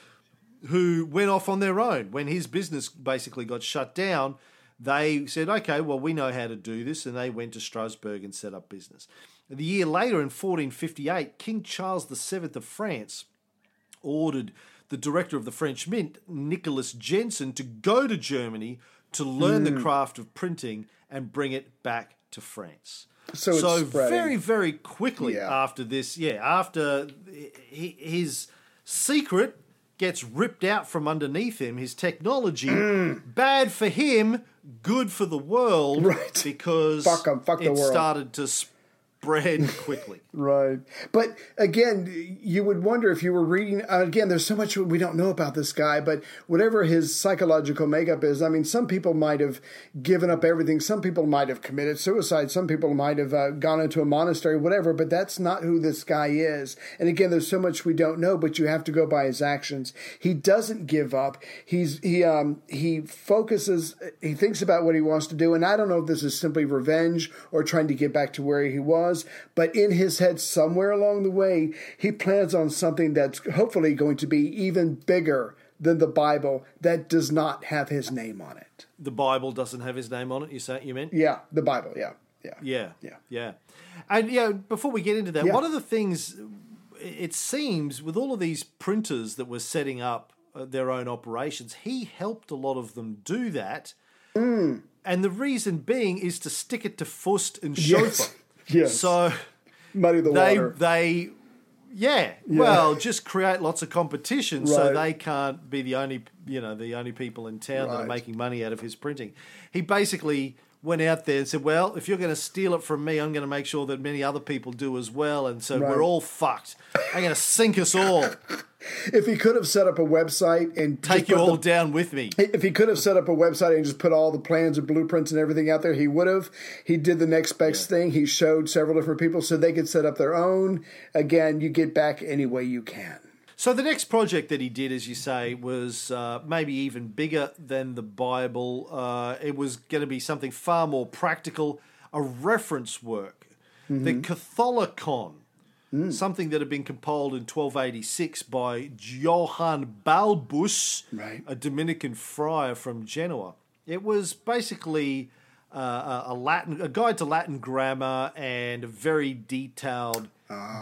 who went off on their own. When his business basically got shut down, they said, okay, well, we know how to do this. And they went to Strasbourg and set up business. The year later, in 1458, King Charles VII of France ordered the director of the French Mint, Nicholas Jenson, to go to Germany to learn the hmm. craft of printing and bring it back to France. So it's very, very quickly Yeah. after this, yeah, after his secret gets ripped out from underneath him, his technology, hmm. bad for him, good for the world, Right. because Fuck fuck the it started to s- bread quickly. [laughs] Right. But again, you would wonder if you were reading, again, there's so much we don't know about this guy, but whatever his psychological makeup is, I mean, some people might have given up everything. Some people might have committed suicide. Some people might have uh, gone into a monastery, whatever, but that's not who this guy is. And again, there's so much we don't know, but you have to go by his actions. He doesn't give up. He's, he, um, he focuses, he thinks about what he wants to do. And I don't know if this is simply revenge or trying to get back to where he was, but in his head, somewhere along the way, he plans on something that's hopefully going to be even bigger than the Bible that does not have his name on it. The Bible doesn't have his name on it. You say you meant? Yeah, the Bible. Yeah, yeah, Yeah, Yeah. yeah. And yeah, before we get into that, Yeah. one of the things it seems with all of these printers that were setting up uh, their own operations, he helped a lot of them do that. Mm. And the reason being is to stick it to Fust and Schöffer. Yes. Yes. So Muddy the they water. they yeah, well just create lots of competition so they can't be the only you know the only people in town that are making money out of his printing he basically went out there and said well if you're going to steal it from me i'm going to make sure that many other people do as well and so Right. we're all fucked i'm going to sink us all if he could have set up a website and take you all the- down with me If he could have set up a website and just put all the plans and blueprints and everything out there, he would have. He did the next best thing. He showed several different people so they could set up their own. Again, you get back any way you can. So the next project that he did, as you say, was uh, maybe even bigger than the Bible. Uh, it was going to be something far more practical, a reference work, the Catholicon, something that had been compiled in 1286 by Johann Balbus, Right. a Dominican friar from Genoa. It was basically uh, a a Latin, a guide to Latin grammar, and a very detailed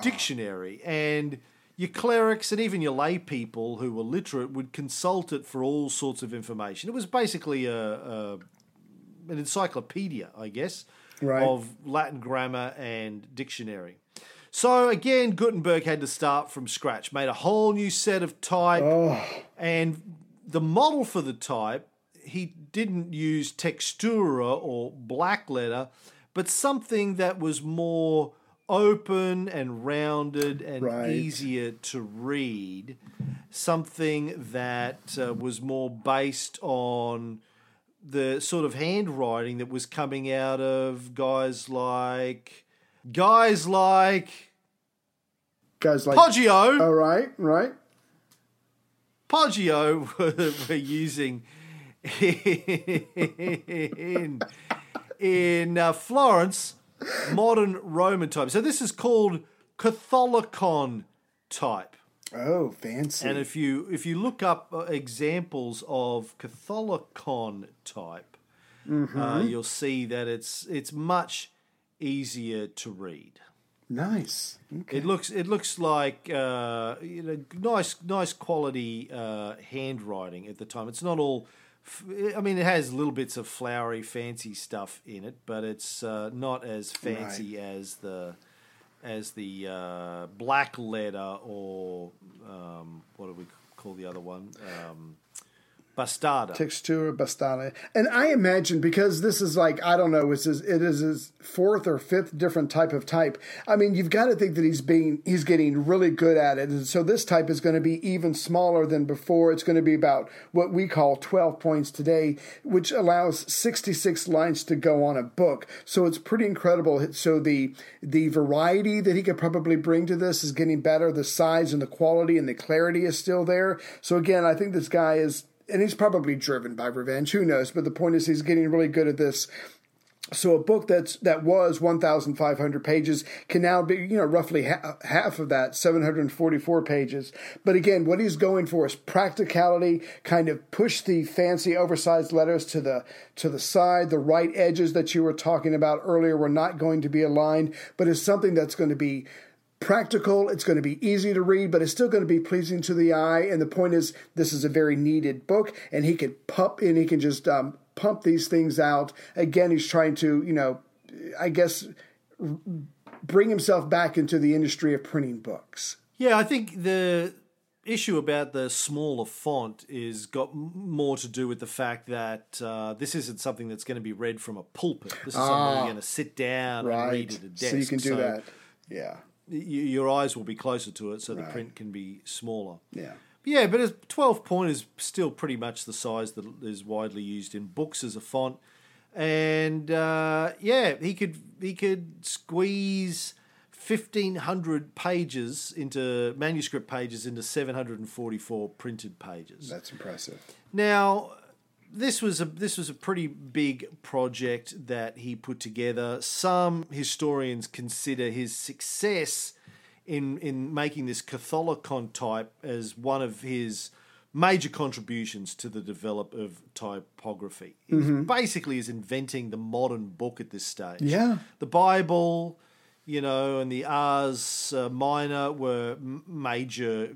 dictionary. And your clerics and even your lay people who were literate would consult it for all sorts of information. It was basically a, a an encyclopedia, I guess, Right. of Latin grammar and dictionary. So again, Gutenberg had to start from scratch, made a whole new set of type, oh. and the model for the type he didn't use textura or black letter, but something that was more open and rounded and Right. easier to read, something that uh, was more based on the sort of handwriting that was coming out of guys like guys like Guys like. Poggio. All right, right. Poggio [laughs] were, were using in in uh, Florence modern Roman type. So this is called Catholicon type. Oh, fancy. And if you if you look up uh, examples of Catholicon type, uh, you'll see that it's it's much easier to read. nice. It looks it looks like uh, you know nice nice quality uh, handwriting at the time. It's not all. I mean, it has little bits of flowery, fancy stuff in it, but it's uh, not as fancy as the as the uh, black letter or um, what do we call the other one? Um, Textura Bastale. And I imagine because this is like, I don't know, it's his, it is his fourth or fifth different type of type. I mean, you've got to think that he's being, he's getting really good at it. And so this type is going to be even smaller than before. It's going to be about what we call 12 points today, which allows 66 lines to go on a book. So it's pretty incredible. So the, the variety that he could probably bring to this is getting better. The size and the quality and the clarity is still there. So again, I think this guy is, and he's probably driven by revenge. Who knows? But the point is, he's getting really good at this. So a book that's that was 1,500 pages can now be, you know, roughly ha- half of that, 744 pages. But again, what he's going for is practicality. Kind of push the fancy, oversized letters to the to the side. The right edges that you were talking about earlier were not going to be aligned, but it's something that's going to be practical. It's going to be easy to read, but it's still going to be pleasing to the eye. And the point is, this is a very needed book, and he can pump and he can just um, pump these things out. Again, he's trying to, you know, I guess, bring himself back into the industry of printing books. Yeah, I think the issue about the smaller font is got more to do with the fact that uh, this isn't something that's going to be read from a pulpit. This is something you're going to sit down and read Right. at a desk. So you can do that. Yeah. Your eyes will be closer to it, so the print can be smaller. Yeah. Yeah, but a 12 point is still pretty much the size that is widely used in books as a font. And uh, yeah, he could he could squeeze 1500 pages into manuscript pages into 744 printed pages. That's impressive. Now, this was a this was a pretty big project that he put together. Some historians consider his success in in making this Catholicon type as one of his major contributions to the develop of typography. It's basically is inventing the modern book at this stage. Yeah. The Bible, you know, and the Ars uh, Minor were m- major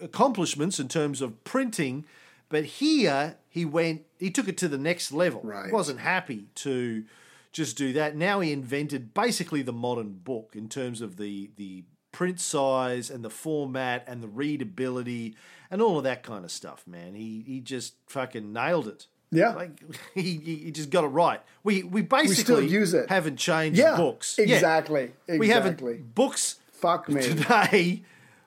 accomplishments in terms of printing, but here he went, he took it to the next level. Right. He wasn't happy to just do that. Now he invented basically the modern book in terms of the the print size and the format and the readability and all of that kind of stuff. Man, he he just fucking nailed it. Yeah. like [laughs] he, he just got it right. We we basically still use it. Haven't changed Yeah. books. Yeah. Exactly. We haven't books Fuck me. today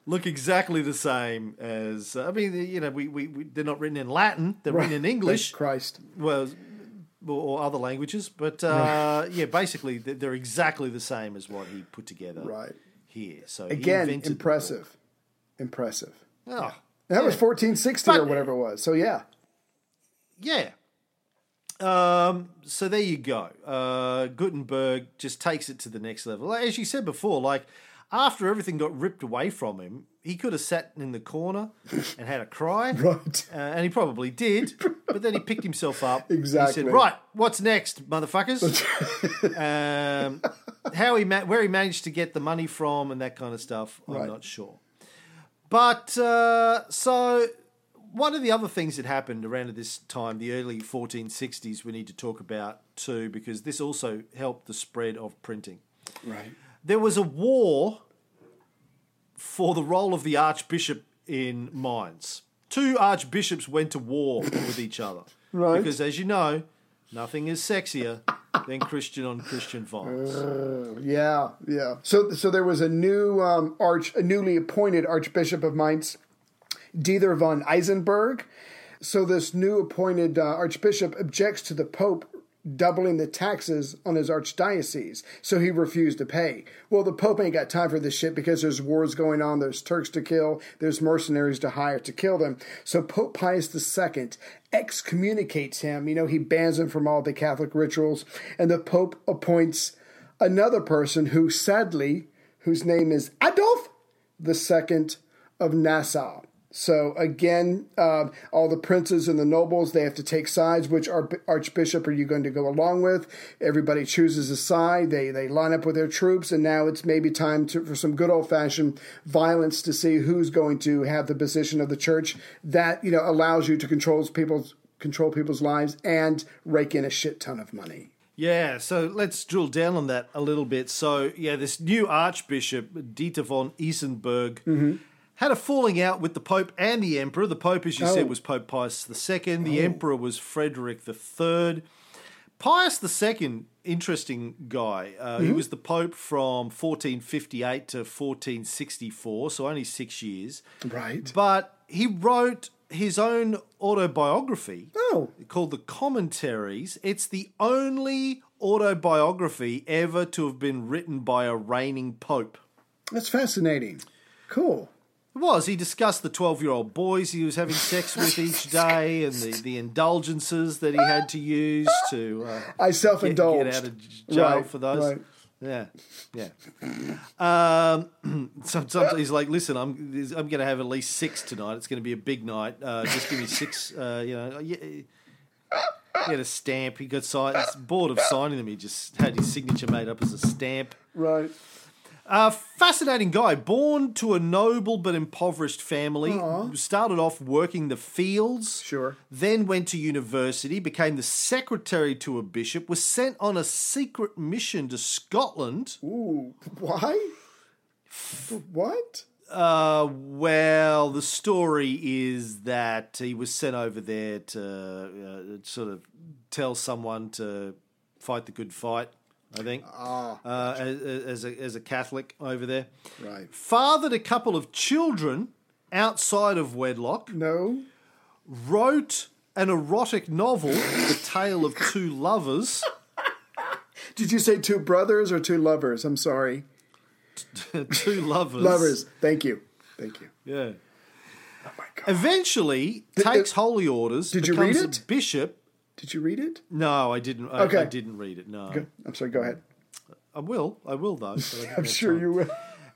look exactly the same as I mean you know we, we, we they're not written in Latin they're written in English Thank Christ. well or other languages but uh, yeah basically they're exactly the same as what he put together Right. here so Again, impressive. Impressive. oh That was 1460 or whatever it was. So yeah. Yeah. Um, so there you go. Uh, Gutenberg just takes it to the next level. As you said before, like after everything got ripped away from him, he could have sat in the corner and had a cry. [laughs] Right. Uh, and he probably did. But then he picked himself up. Exactly. He said, right, what's next, motherfuckers? [laughs] um, how he ma- where he managed to get the money from and that kind of stuff, I'm Right. not sure. But uh, so one of the other things that happened around this time, the early 1460s, we need to talk about too, because this also helped the spread of printing. Right. There was a war for the role of the archbishop in Mainz. Two archbishops went to war with each other. Right. Because, as you know, nothing is sexier than Christian on Christian violence. Yeah, yeah. So, so there was a new um, arch, a newly appointed Archbishop of Mainz, Dieter von Isenburg. So this new appointed uh, Archbishop objects to the Pope doubling the taxes on his archdiocese, so he refused to pay. Well, the Pope ain't got time for this shit because there's wars going on, there's Turks to kill, there's mercenaries to hire to kill them. So Pope Pius II excommunicates him. You know, he bans him from all the Catholic rituals, and the Pope appoints another person who sadly, whose name is Adolf II of Nassau. So again, uh, all the princes and the nobles they have to take sides. Which archbishop are you going to go along with? Everybody chooses a side. They they line up with their troops, and now it's maybe time to, for some good old fashioned violence to see who's going to have the position of the church that you know allows you to control people's control people's lives and rake in a shit ton of money. Yeah, so let's drill down on that a little bit. So, yeah, this new Archbishop, Dieter von Isenburg, had a falling out with the Pope and the Emperor. The Pope, as you Oh. said, was Pope Pius II. The Emperor was Frederick III. Pius II, interesting guy. Uh, He was the Pope from 1458 to 1464, so only six years. Right. But he wrote his own autobiography Oh. called The Commentaries. It's the only autobiography ever to have been written by a reigning pope. That's fascinating. Cool. It was. He discussed the 12 year old boys he was having sex [laughs] with each day and the, the indulgences that he had to use to uh, I self get, get out of jail Right, for those. right. Yeah, yeah. Um, [clears throat] sometimes he's like, "Listen, I'm I'm going to have at least six tonight. It's going to be a big night. Uh, just give me six. Uh, you know. He had a stamp. He got signed. Bored of signing them. He just had his signature made up as a stamp. Right. Uh, fascinating guy. Born to a noble but impoverished family. Started off working the fields. Sure. Then went to university. Became the secretary to a bishop. Was sent on a secret mission to Scotland. Ooh, why? What? Uh, well, the story is that he was sent over there to uh, sort of tell someone to fight the good fight. I think Ah. uh, as, as a as a Catholic over there, Right. fathered a couple of children outside of wedlock, No. wrote an erotic novel, The Tale of Two Lovers. [laughs] Did you say two brothers or two lovers? I'm sorry. [laughs] two lovers. Lovers. Thank you. Thank you. Yeah. Oh my God. Eventually, takes holy orders. Did you read a it? bishop. Did you read it? No, I didn't. I, Okay. I didn't read it. No, Good. I'm sorry. Go ahead. I will. I will though. I [laughs] I'm sure time. you will.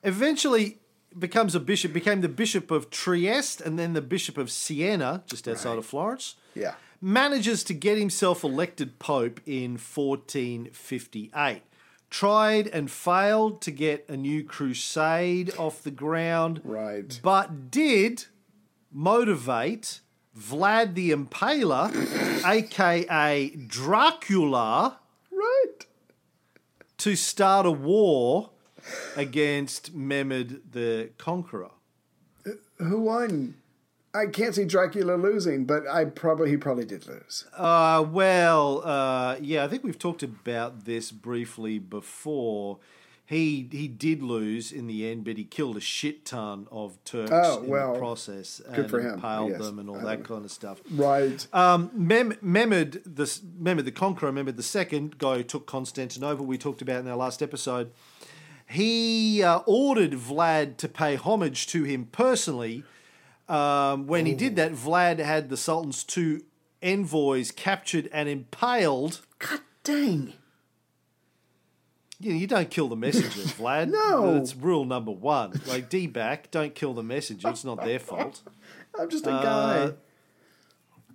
Eventually, becomes a bishop. Became the bishop of Trieste, and then the bishop of Siena, just outside of Florence. Yeah. Manages to get himself elected pope in 1458. Tried and failed to get a new crusade off the ground. Right. but did motivate Vlad the Impaler, [laughs] aka Dracula, Right. to start a war against Mehmed the Conqueror. Who won? I can't see Dracula losing, but I probably he probably did lose. Uh, well, uh, yeah, I think we've talked about this briefly before. He he did lose in the end, but he killed a shit ton of Turks Oh, in well, the process and good for him, impaled yes. them and all that kind of stuff. Right. Um, Mem- Mehmed, the Mehmed the Conqueror, Mehmed the Second, guy who took Constantinople, we talked about in our last episode. He uh, ordered Vlad to pay homage to him personally. Um, when he did that, Vlad had the Sultan's two envoys captured and impaled. God dang. You, know, you don't kill the messenger, [laughs] Vlad. No. That's rule number one. Like, D back, don't kill the messenger. It's not their fault. [laughs] I'm just a Uh, guy.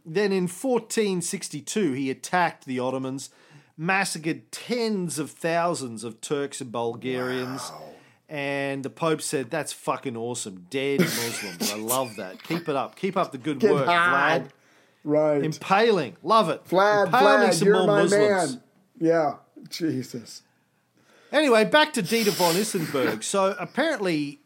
Then in 1462, he attacked the Ottomans, massacred tens of thousands of Turks and Bulgarians. And the Pope said, That's fucking awesome. Dead [laughs] Muslims. I love that. Keep it up. Keep up the good Get work. Vlad. Right. Impaling. Love it. Vlad, Impale me Vlad, some you're more my Muslims. man. Yeah. Jesus. Anyway, back to Dieter von Isenburg. So apparently,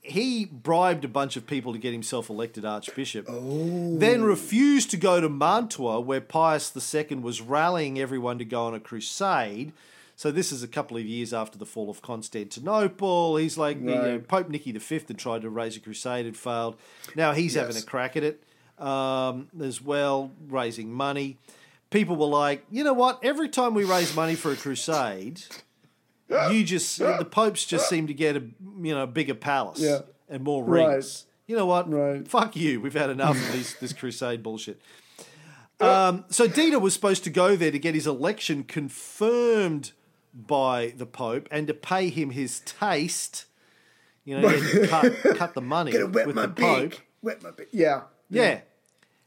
he- bribed a bunch of people to get himself elected archbishop. Then refused to go to Mantua, where Pius II was rallying everyone to go on a crusade. So this is a couple of years after the fall of Constantinople. He's like you know, Right. Pope Nicky V had tried to raise a crusade, had failed. Now he's having a crack at it um, as well, raising money. People were like, you know what? Every time we raise money for a crusade, you just the popes just seem to get a you know bigger palace Yeah. and more Right. rings. You know what? Right. Fuck you. We've had enough of this this crusade bullshit. Um, so Dieter was supposed to go there to get his election confirmed by the Pope and to pay him his taste. You know, he had to [laughs] cut, cut the money with my the Pope. beak. Wet my beak. Yeah. Yeah.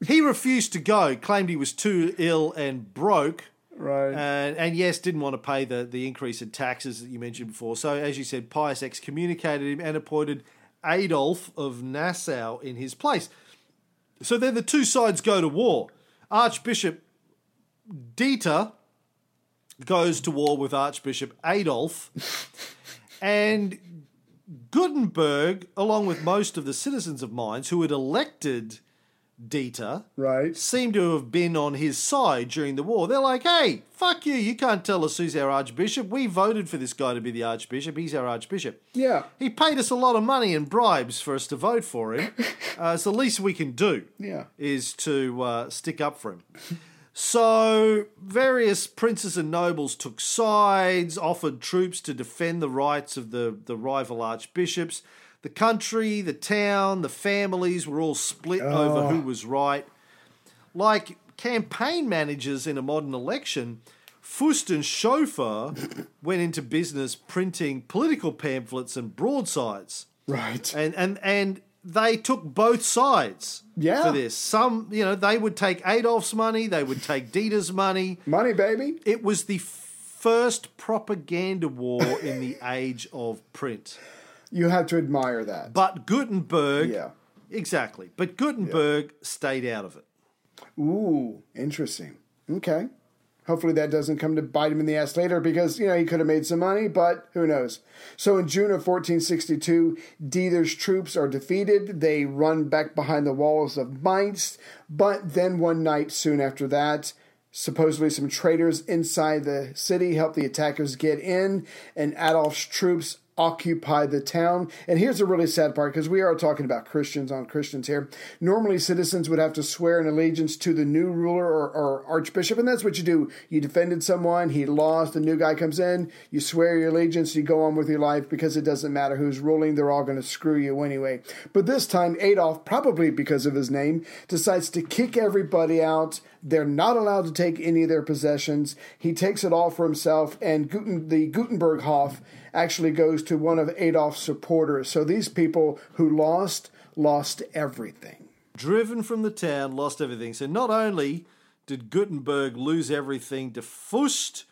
He refused to go, claimed he was too ill and broke. Right. And, and yes, didn't want to pay the, the increase in taxes that you mentioned before. So, as you said, Pius excommunicated him and appointed Adolf of Nassau in his place. So then the two sides go to war. Archbishop Dieter goes to war with Archbishop Adolf. [laughs] and Gutenberg, along with most of the citizens of Mainz who had elected Dieter, right. seem to have been on his side during the war. They're like, hey, fuck you, you can't tell us who's our archbishop. We voted for this guy to be the archbishop. He's our archbishop. Yeah. He paid us a lot of money and bribes for us to vote for him. [laughs] Uh, it's the least we can do Yeah. is to uh, stick up for him. So, various princes and nobles took sides, offered troops to defend the rights of the, the rival archbishops. The country, the town, the families were all split over who oh. was right. Like campaign managers in a modern election, Fust and Schöffer [coughs] went into business printing political pamphlets and broadsides Right. and and and they took both sides Yeah. for this. Some, you know, they would take Adolf's money, they would take Dieter's money. Money, baby. It was the first propaganda war in the age of print. You have to admire that. But Gutenberg, Yeah. exactly. But Gutenberg stayed out of it. Ooh, interesting. Okay. Hopefully that doesn't come to bite him in the ass later because, you know, he could have made some money, but who knows. So in June of 1462, Dieter's troops are defeated. They run back behind the walls of Mainz, but then one night soon after that, supposedly some traitors inside the city help the attackers get in, and Adolf's troops occupy the town. And here's the really sad part because we are talking about Christians on Christians here. Normally, citizens would have to swear an allegiance to the new ruler or, or, archbishop, and that's what you do. You defended someone, he lost, the new guy comes in, you swear your allegiance, you go on with your life because it doesn't matter who's ruling, they're all going to screw you anyway. But this time, Adolf, probably because of his name, decides to kick everybody out. They're not allowed to take any of their possessions. He takes it all for himself, and Guten, the Gutenberg Hof actually goes to one of Adolf's supporters. So these people who lost, lost everything. Driven from the town, lost everything. So not only did Gutenberg lose everything to Fust,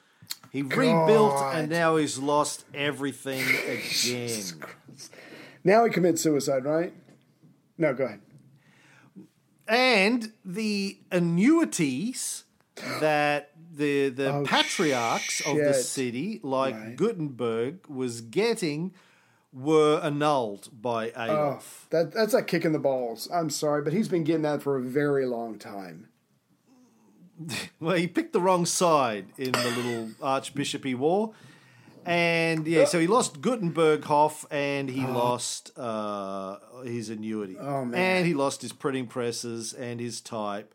he God. rebuilt and now he's lost everything [laughs] again. Now he commits suicide, right? No, go ahead. And the annuities that the the oh, patriarchs shit. of the city, like right. Gutenberg, was getting were annulled by Adolf. Oh, that, that's a kick in the balls. I'm sorry, but he's been getting that for a very long time. [laughs] well, he picked the wrong side in the little archbishopy war. And yeah, so he lost Gutenberg Hof and he oh. lost uh, his annuity. Oh, and he lost his printing presses and his type.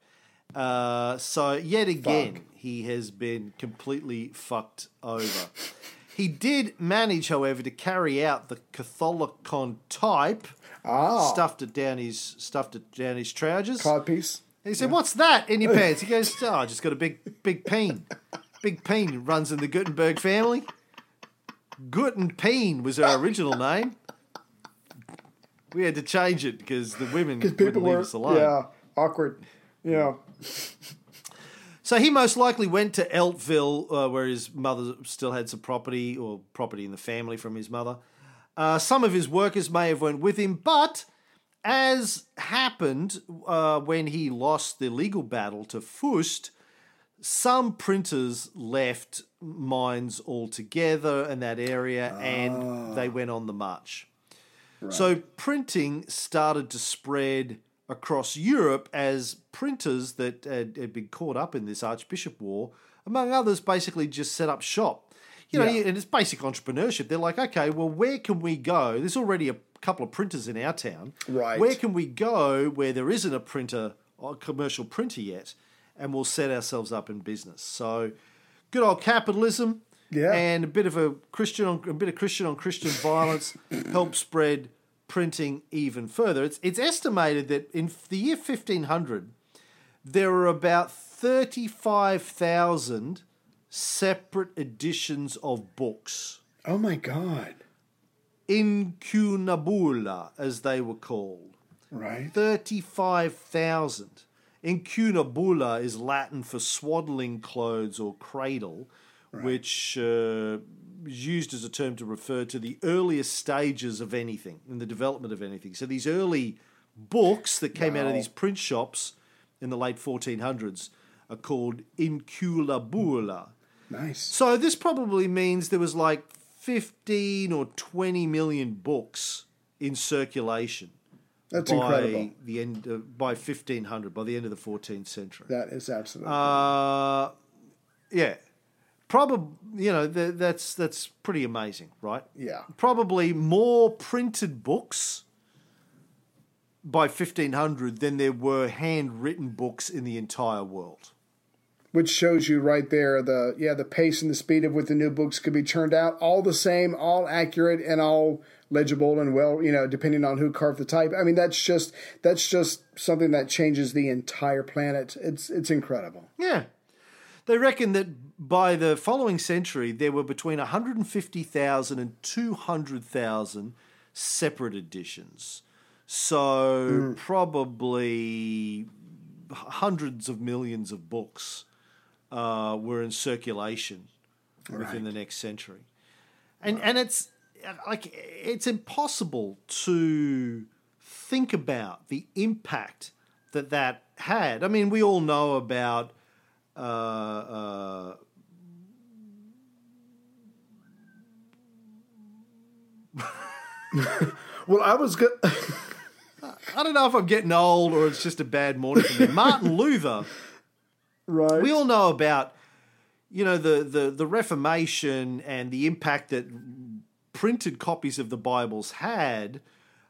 Uh, so yet again, Fuck. he has been completely fucked over. [laughs] he did manage, however, to carry out the Catholicon type. Ah. Stuffed it down his stuffed it down his trousers. Card piece. he said. "What's that in your [laughs] pants?" He goes, "Oh, I just got a big big peen. Big peen runs in the Gutenberg family. Guten Peen was our original name. We had to change it because the women wouldn't leave were, us alone. Yeah, awkward. Yeah. So he most likely went to Eltville, uh, where his mother still had some property or property in the family from his mother. Uh, some of his workers may have went with him, but as happened uh, when he lost the legal battle to Fust, some printers left Mainz altogether in that area, and ah. they went on the march. Right. So printing started to spread across Europe as printers that had, had, been caught up in this Archbishop War, among others, basically just set up shop. You know, yeah. and it's basic entrepreneurship. They're like, okay, well, where can we go? There's already a couple of printers in our town. Right. Where can we go where there isn't a printer, a commercial printer yet, and we'll set ourselves up in business? So, good old capitalism. Yeah. And a bit of a Christian on a bit of Christian on Christian violence [coughs] helped spread printing even further. It's, it's estimated that in the year 1500, there were about 35,000 separate editions of books. Oh my God. Incunabula, as they were called. Right. 35,000. Incunabula is Latin for swaddling clothes or cradle, right. which uh, is used as a term to refer to the earliest stages of anything in the development of anything. So these early books that came wow. out of these print shops in the late 1400s are called incunabula. Nice. So this probably means there was like 15 or 20 million books in circulation. That's by incredible. The end of, by 1500, by the end of the 14th century. That is absolutely. Uh, yeah probably you know th- that's that's pretty amazing, right? Yeah. Probably more printed books by 1500 than there were handwritten books in the entire world. Which shows you right there the yeah the pace and the speed of what the new books could be turned out, all the same, all accurate and all legible and well, you know, depending on who carved the type. I mean, that's just that's just something that changes the entire planet. It's it's incredible. Yeah, they reckon that by the following century, there were between 150,000 and 200,000 separate editions. So mm. probably hundreds of millions of books uh, were in circulation right. within the next century, and and it's like it's impossible to think about the impact that that had. I mean, we all know about uh, uh, Well, I was good. [laughs] I don't know if I'm getting old or it's just a bad morning for me. Martin [laughs] Luther. right. We all know about, you know, the, the, the Reformation and the impact that printed copies of the Bibles had.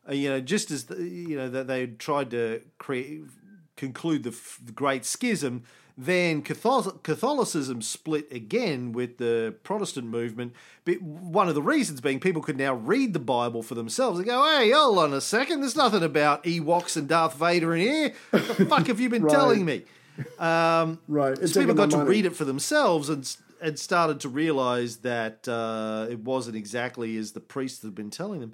Uh, you know, just as the, you know that they tried to create conclude the, f- the Great Schism, then Catholic, Catholicism split again with the Protestant movement. But one of the reasons being people could now read the Bible for themselves and go, "Hey, hold on a second, there's nothing about Ewoks and Darth Vader in here. What the fuck have you been [laughs] Right. telling me?" Um, [laughs] right. It's so people got to money. read it for themselves and and started to realize that uh, it wasn't exactly as the priests had been telling them.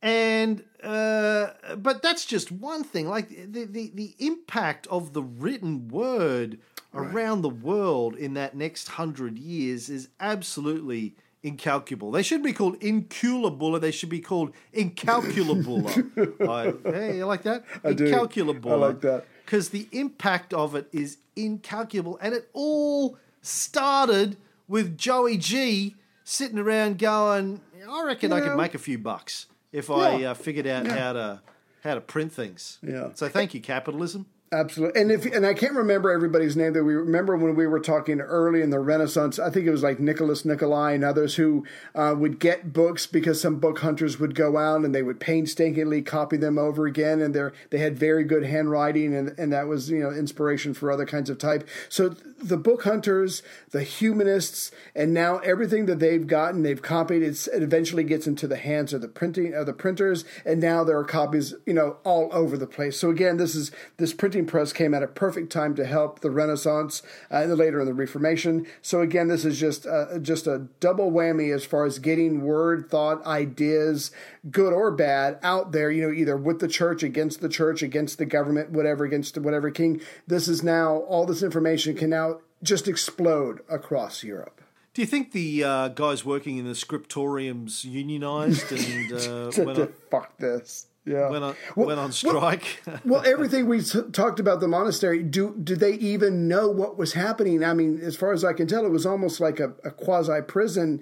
And uh, but that's just one thing. Like the, the the impact of the written word around the world in that next hundred years is absolutely incalculable. They should be called incalculable. They should be called incalculable. [laughs] I, hey, you like that? I do. I like that. because the impact of it is incalculable, and it all started with Joey G sitting around going, "I reckon I could make a few bucks if I uh, figured out how to how to print things." Yeah. So thank you, capitalism. Absolutely, and if and I can't remember everybody's name that we remember when we were talking early in the Renaissance. I think it was like Nicholas Nicolai and others who uh, would get books because some book hunters would go out and they would painstakingly copy them over again, and they they had very good handwriting, and and that was you know inspiration for other kinds of type. So the book hunters, the humanists, and now everything that they've gotten, they've copied. It eventually gets into the hands of the printing of the printers, and now there are copies, you know, all over the place. So again, this is this printing press came at a perfect time to help the Renaissance uh, and later in the Reformation. So again, this is just uh, just a double whammy as far as getting word, thought, ideas, good or bad, out there. You know, either with the church, against the church, against the government, whatever, against whatever king. This is now all this information can now just explode across Europe. Do you think the uh, guys working in the scriptoriums unionized and [laughs] uh, To, went, to on, fuck this. Yeah. went on Well- went on strike? [laughs] well, everything we t- talked about the monastery, do do they even know what was happening? I mean, as far as I can tell, it was almost like a, a quasi prison.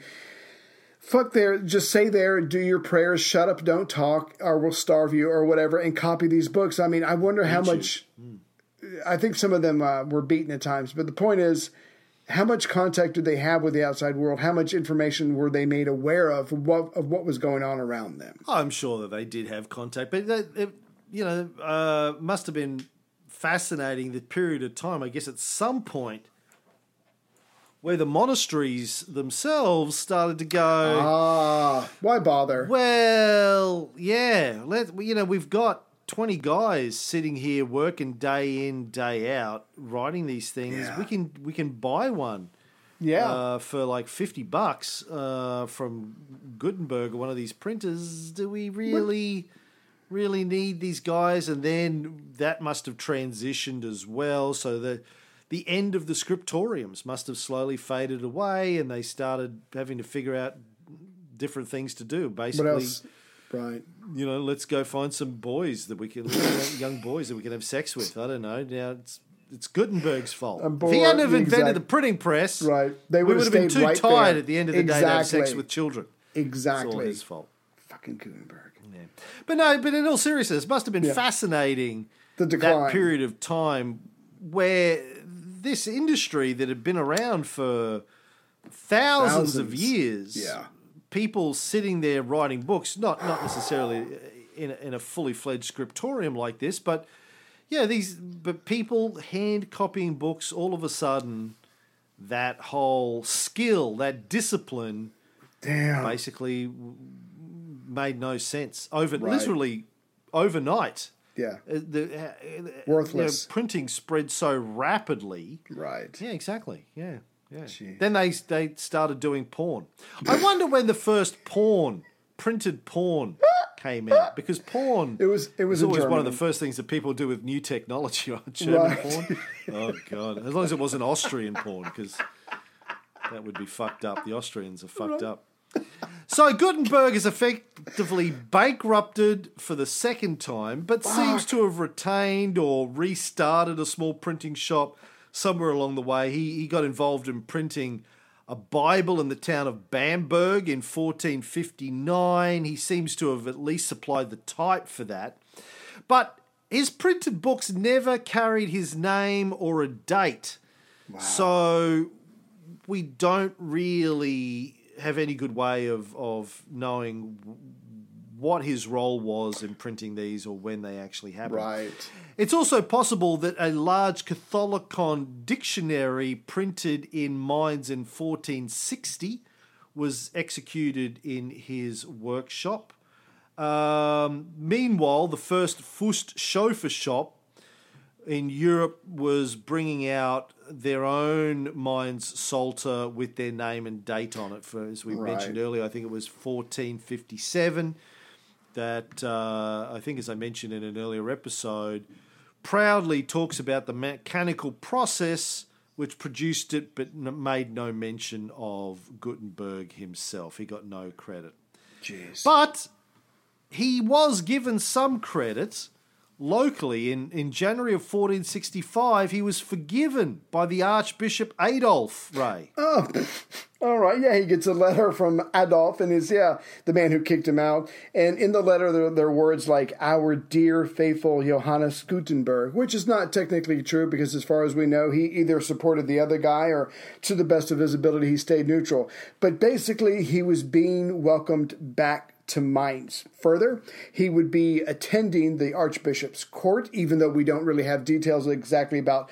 Fuck there, just say there, do your prayers, shut up, don't talk, or we'll starve you, or whatever, and copy these books. I mean, I wonder how much. I think some of them uh, were beaten at times, but the point is, how much contact did they have with the outside world? How much information were they made aware of of what, of what was going on around them? I'm sure that they did have contact, but it, you know, uh, must have been fascinating the period of time. I guess at some point where the monasteries themselves started to go. Ah, why bother? Well, yeah, let you know we've got twenty guys sitting here working day in day out writing these things. Yeah. We can we can buy one Yeah. uh, for like fifty bucks uh, from Gutenberg or one of these printers. Do we really really need these guys? And then that must have transitioned as well. So the the end of the scriptoriums must have slowly faded away, and they started having to figure out different things to do. Basically, what else? Right. you know, let's go find some boys that we can, [laughs] young boys that we can have sex with. I don't know. Now it's it's Gutenberg's fault. I'm if he hadn't have invented the printing press, Right. They we would have been too right tired there. at the end of the day to have sex with children. Exactly. It's all his fault. Fucking Gutenberg. Yeah. But no, but in all seriousness, it must have been Yeah. fascinating The that period of time where this industry that had been around for thousands, of years, Yeah. People sitting there writing books, not not necessarily in a, in a fully fledged scriptorium like this, but yeah, these but people hand copying books all of a sudden. That whole skill, that discipline, Damn. basically made no sense. Over Right. literally overnight, Yeah. uh, the uh, you know, Worthless. printing spread so rapidly. Right. Yeah, exactly. Yeah, yeah. Gee. Then they they started doing porn. I wonder when the first porn, printed porn, came out because porn. It was- it was is in always one of the first things that people do with new technology [laughs] on German Right. porn. Oh god! As long as it wasn't Austrian porn, because that would be fucked up. The Austrians are fucked up. So Gutenberg is effectively bankrupted for the second time, but seems to have retained or restarted a small printing shop somewhere along the way, he, he got involved in printing a Bible in the town of Bamberg in 1459. He seems to have at least supplied the type for that. But his printed books never carried his name or a date. So we don't really have any good way of, of knowing what his role was in printing these or when they actually happened. Right. It's also possible that a large Catholicon dictionary printed in Mainz in 1460 was executed in his workshop. Um, meanwhile, the first Fust Schöffer shop in Europe was bringing out their own Mainz Psalter with their name and date on it. For as we Right. mentioned earlier, I think it was 1457 that uh, I think, as I mentioned in an earlier episode, proudly talks about the mechanical process which produced it, but n- made no mention of Gutenberg himself. He got no credit. Jeez. But he was given some credit locally. In, in January of 1465, he was forgiven by the Archbishop Adolf Ray. Oh, all right. Yeah, he gets a letter from Adolf and is, yeah, the man who kicked him out. And in the letter, there, there are words like, our dear, faithful Johannes Gutenberg, which is not technically true because, as far as we know, he either supported the other guy or, to the best of his ability, he stayed neutral. But basically, he was being welcomed back to Mainz. Further, he would be attending the Archbishop's court, even though we don't really have details exactly about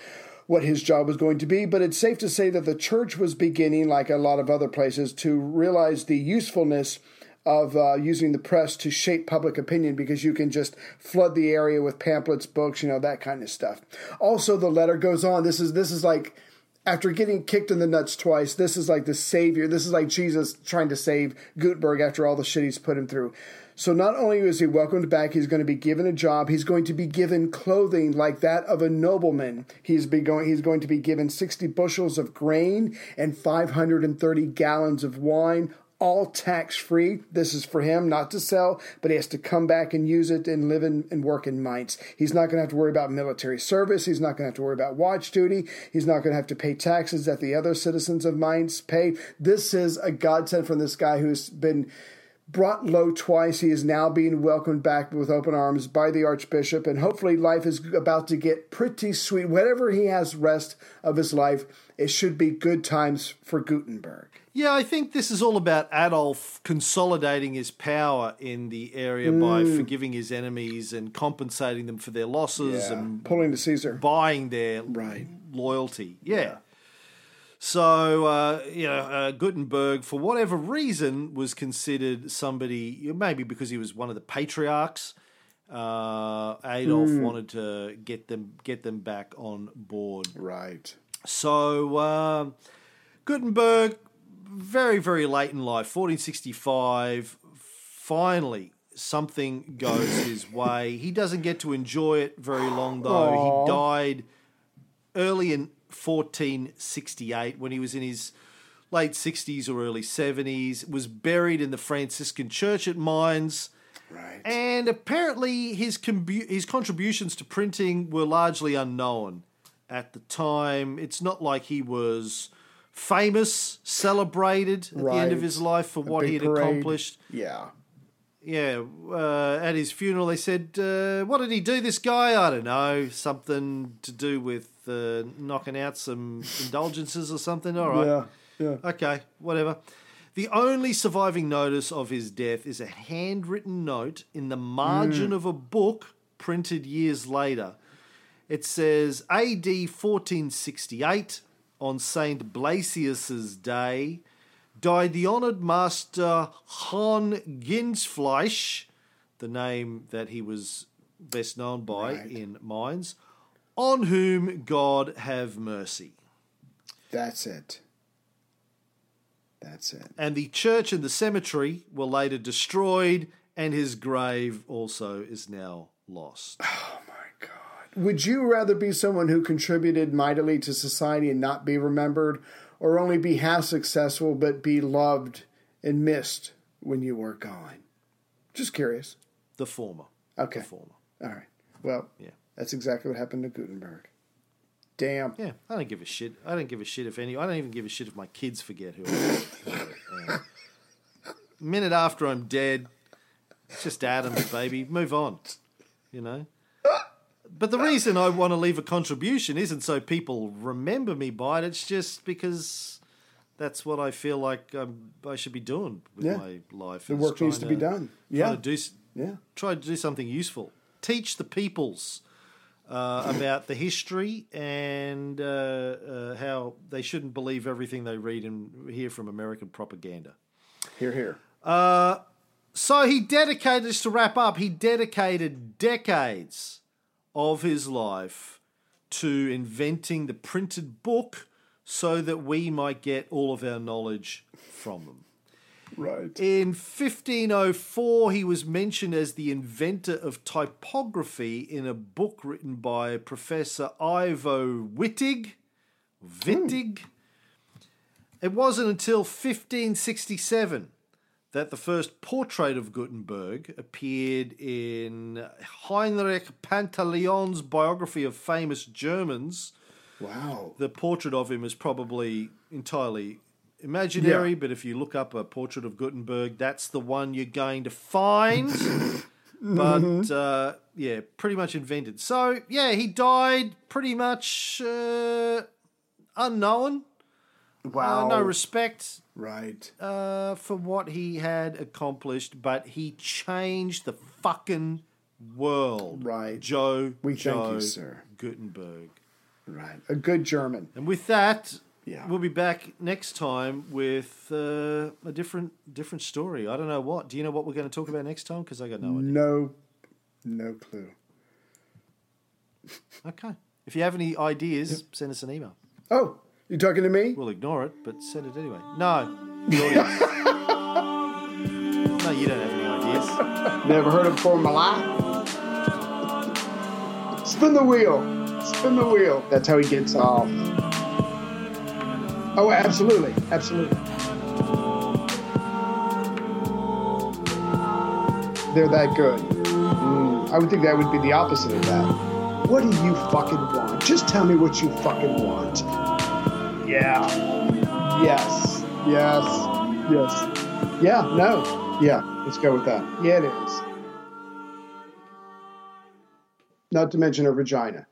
what his job was going to be, but it's safe to say that the church was beginning, like a lot of other places, to realize the usefulness of uh, using the press to shape public opinion because you can just flood the area with pamphlets, books, you know, that kind of stuff. Also, the letter goes on. This is this is like after getting kicked in the nuts twice, this is like the savior. This is like Jesus trying to save Gutenberg after all the shit he's put him through. So not only is he welcomed back, he's going to be given a job. He's going to be given clothing like that of a nobleman. He's going. He's going to be given sixty bushels of grain and five hundred and thirty gallons of wine, all tax free. This is for him, not to sell, but he has to come back and use it and live in, and work in Mainz. He's not going to have to worry about military service. He's not going to have to worry about watch duty. He's not going to have to pay taxes that the other citizens of Mainz pay. This is a godsend from this guy who's been brought low twice. He is now being welcomed back with open arms by the Archbishop, and hopefully life is about to get pretty sweet. Whatever he has rest of his life, it should be good times for Gutenberg. Yeah, I think this is all about Adolf consolidating his power in the area by forgiving his enemies and compensating them for their losses and Pulling to Caesar. buying their Right. loyalty. Yeah. So, uh, you know, uh, Gutenberg, for whatever reason, was considered somebody, maybe because he was one of the patriarchs. Uh, Adolf wanted to get them get them back on board. Right. So uh, Gutenberg, very very late in life, 1465. Finally, something goes his [laughs] way. He doesn't get to enjoy it very long though. He died early in 1468 when he was in his late 60s or early 70s. Was buried in the Franciscan church at Mainz. Right. And apparently, his combu- his contributions to printing were largely unknown at the time. It's not like he was famous, celebrated at the end of his life for A what he had parade. accomplished. Yeah. Yeah, uh, at his funeral, they said, uh, "What did he do? This guy? I don't know. Something to do with uh, knocking out some indulgences or something." All right. Yeah. Yeah. Okay, whatever. The only surviving notice of his death is a handwritten note in the margin of a book printed years later. It says AD 1468, on St. Blasius's day, died the honoured master Hahn Gensfleisch, the name that he was best known by Right. in Mainz, on whom God have mercy. That's it. That's it. and the church and the cemetery were later destroyed, and his grave also is now lost. Oh, Would you rather be someone who contributed mightily to society and not be remembered, or only be half successful but be loved and missed when you were gone? Just curious. The former. Okay. The former. All right. Well, Yeah. that's exactly what happened to Gutenberg. Damn. Yeah, I don't give a shit. I don't give a shit if any. I don't even give a shit if my kids forget who I am. [laughs] Minute after I'm dead, it's just Adams, baby. Move on. You know. But the reason I want to leave a contribution isn't so people remember me by it. It's just because that's what I feel like um, I should be doing with Yeah. my life. The work needs to trying be done. Yeah. to do Yeah. try to do something useful. Teach the peoples uh, about the history and uh, uh, how they shouldn't believe everything they read and hear from American propaganda. Here, here. So he dedicated, just to wrap up, he dedicated decades of his life to inventing the printed book so that we might get all of our knowledge from them. Right. In 1504, he was mentioned as the inventor of typography in a book written by Professor Ivo Wittig. Hmm. Wittig. It wasn't until 1567 that the first portrait of Gutenberg appeared in Heinrich Pantaleon's biography of famous Germans Wow. the portrait of him is probably entirely imaginary, Yeah. but if you look up a portrait of Gutenberg, that's the one you're going to find. [laughs] but uh, yeah, pretty much invented. So yeah, he died pretty much uh, unknown. Wow. Uh, no respect right. uh, for what he had accomplished, but he changed the fucking world. Right. Joe. We thank you, sir. Gutenberg. Right. A good German. And with that, Yeah. we'll be back next time with uh, a different different story. I don't know what. Do you know what we're going to talk about next time? Because I got no idea. No, no clue. Okay. If you have any ideas, send us an email. Oh, you talking to me? We'll ignore it, but send it anyway. No. the audience. [laughs] no, you don't have any ideas. Never heard of before in my life. Spin the wheel. Spin the wheel. That's how he gets off. Oh, absolutely. Absolutely. They're that good. Mm, I would think that would be the opposite of that. What do you fucking want? Just tell me what you fucking want. Yeah. Yes. Yes. Yes. Yeah. No. Yeah. Let's go with that. Yeah, it is. Not to mention her vagina.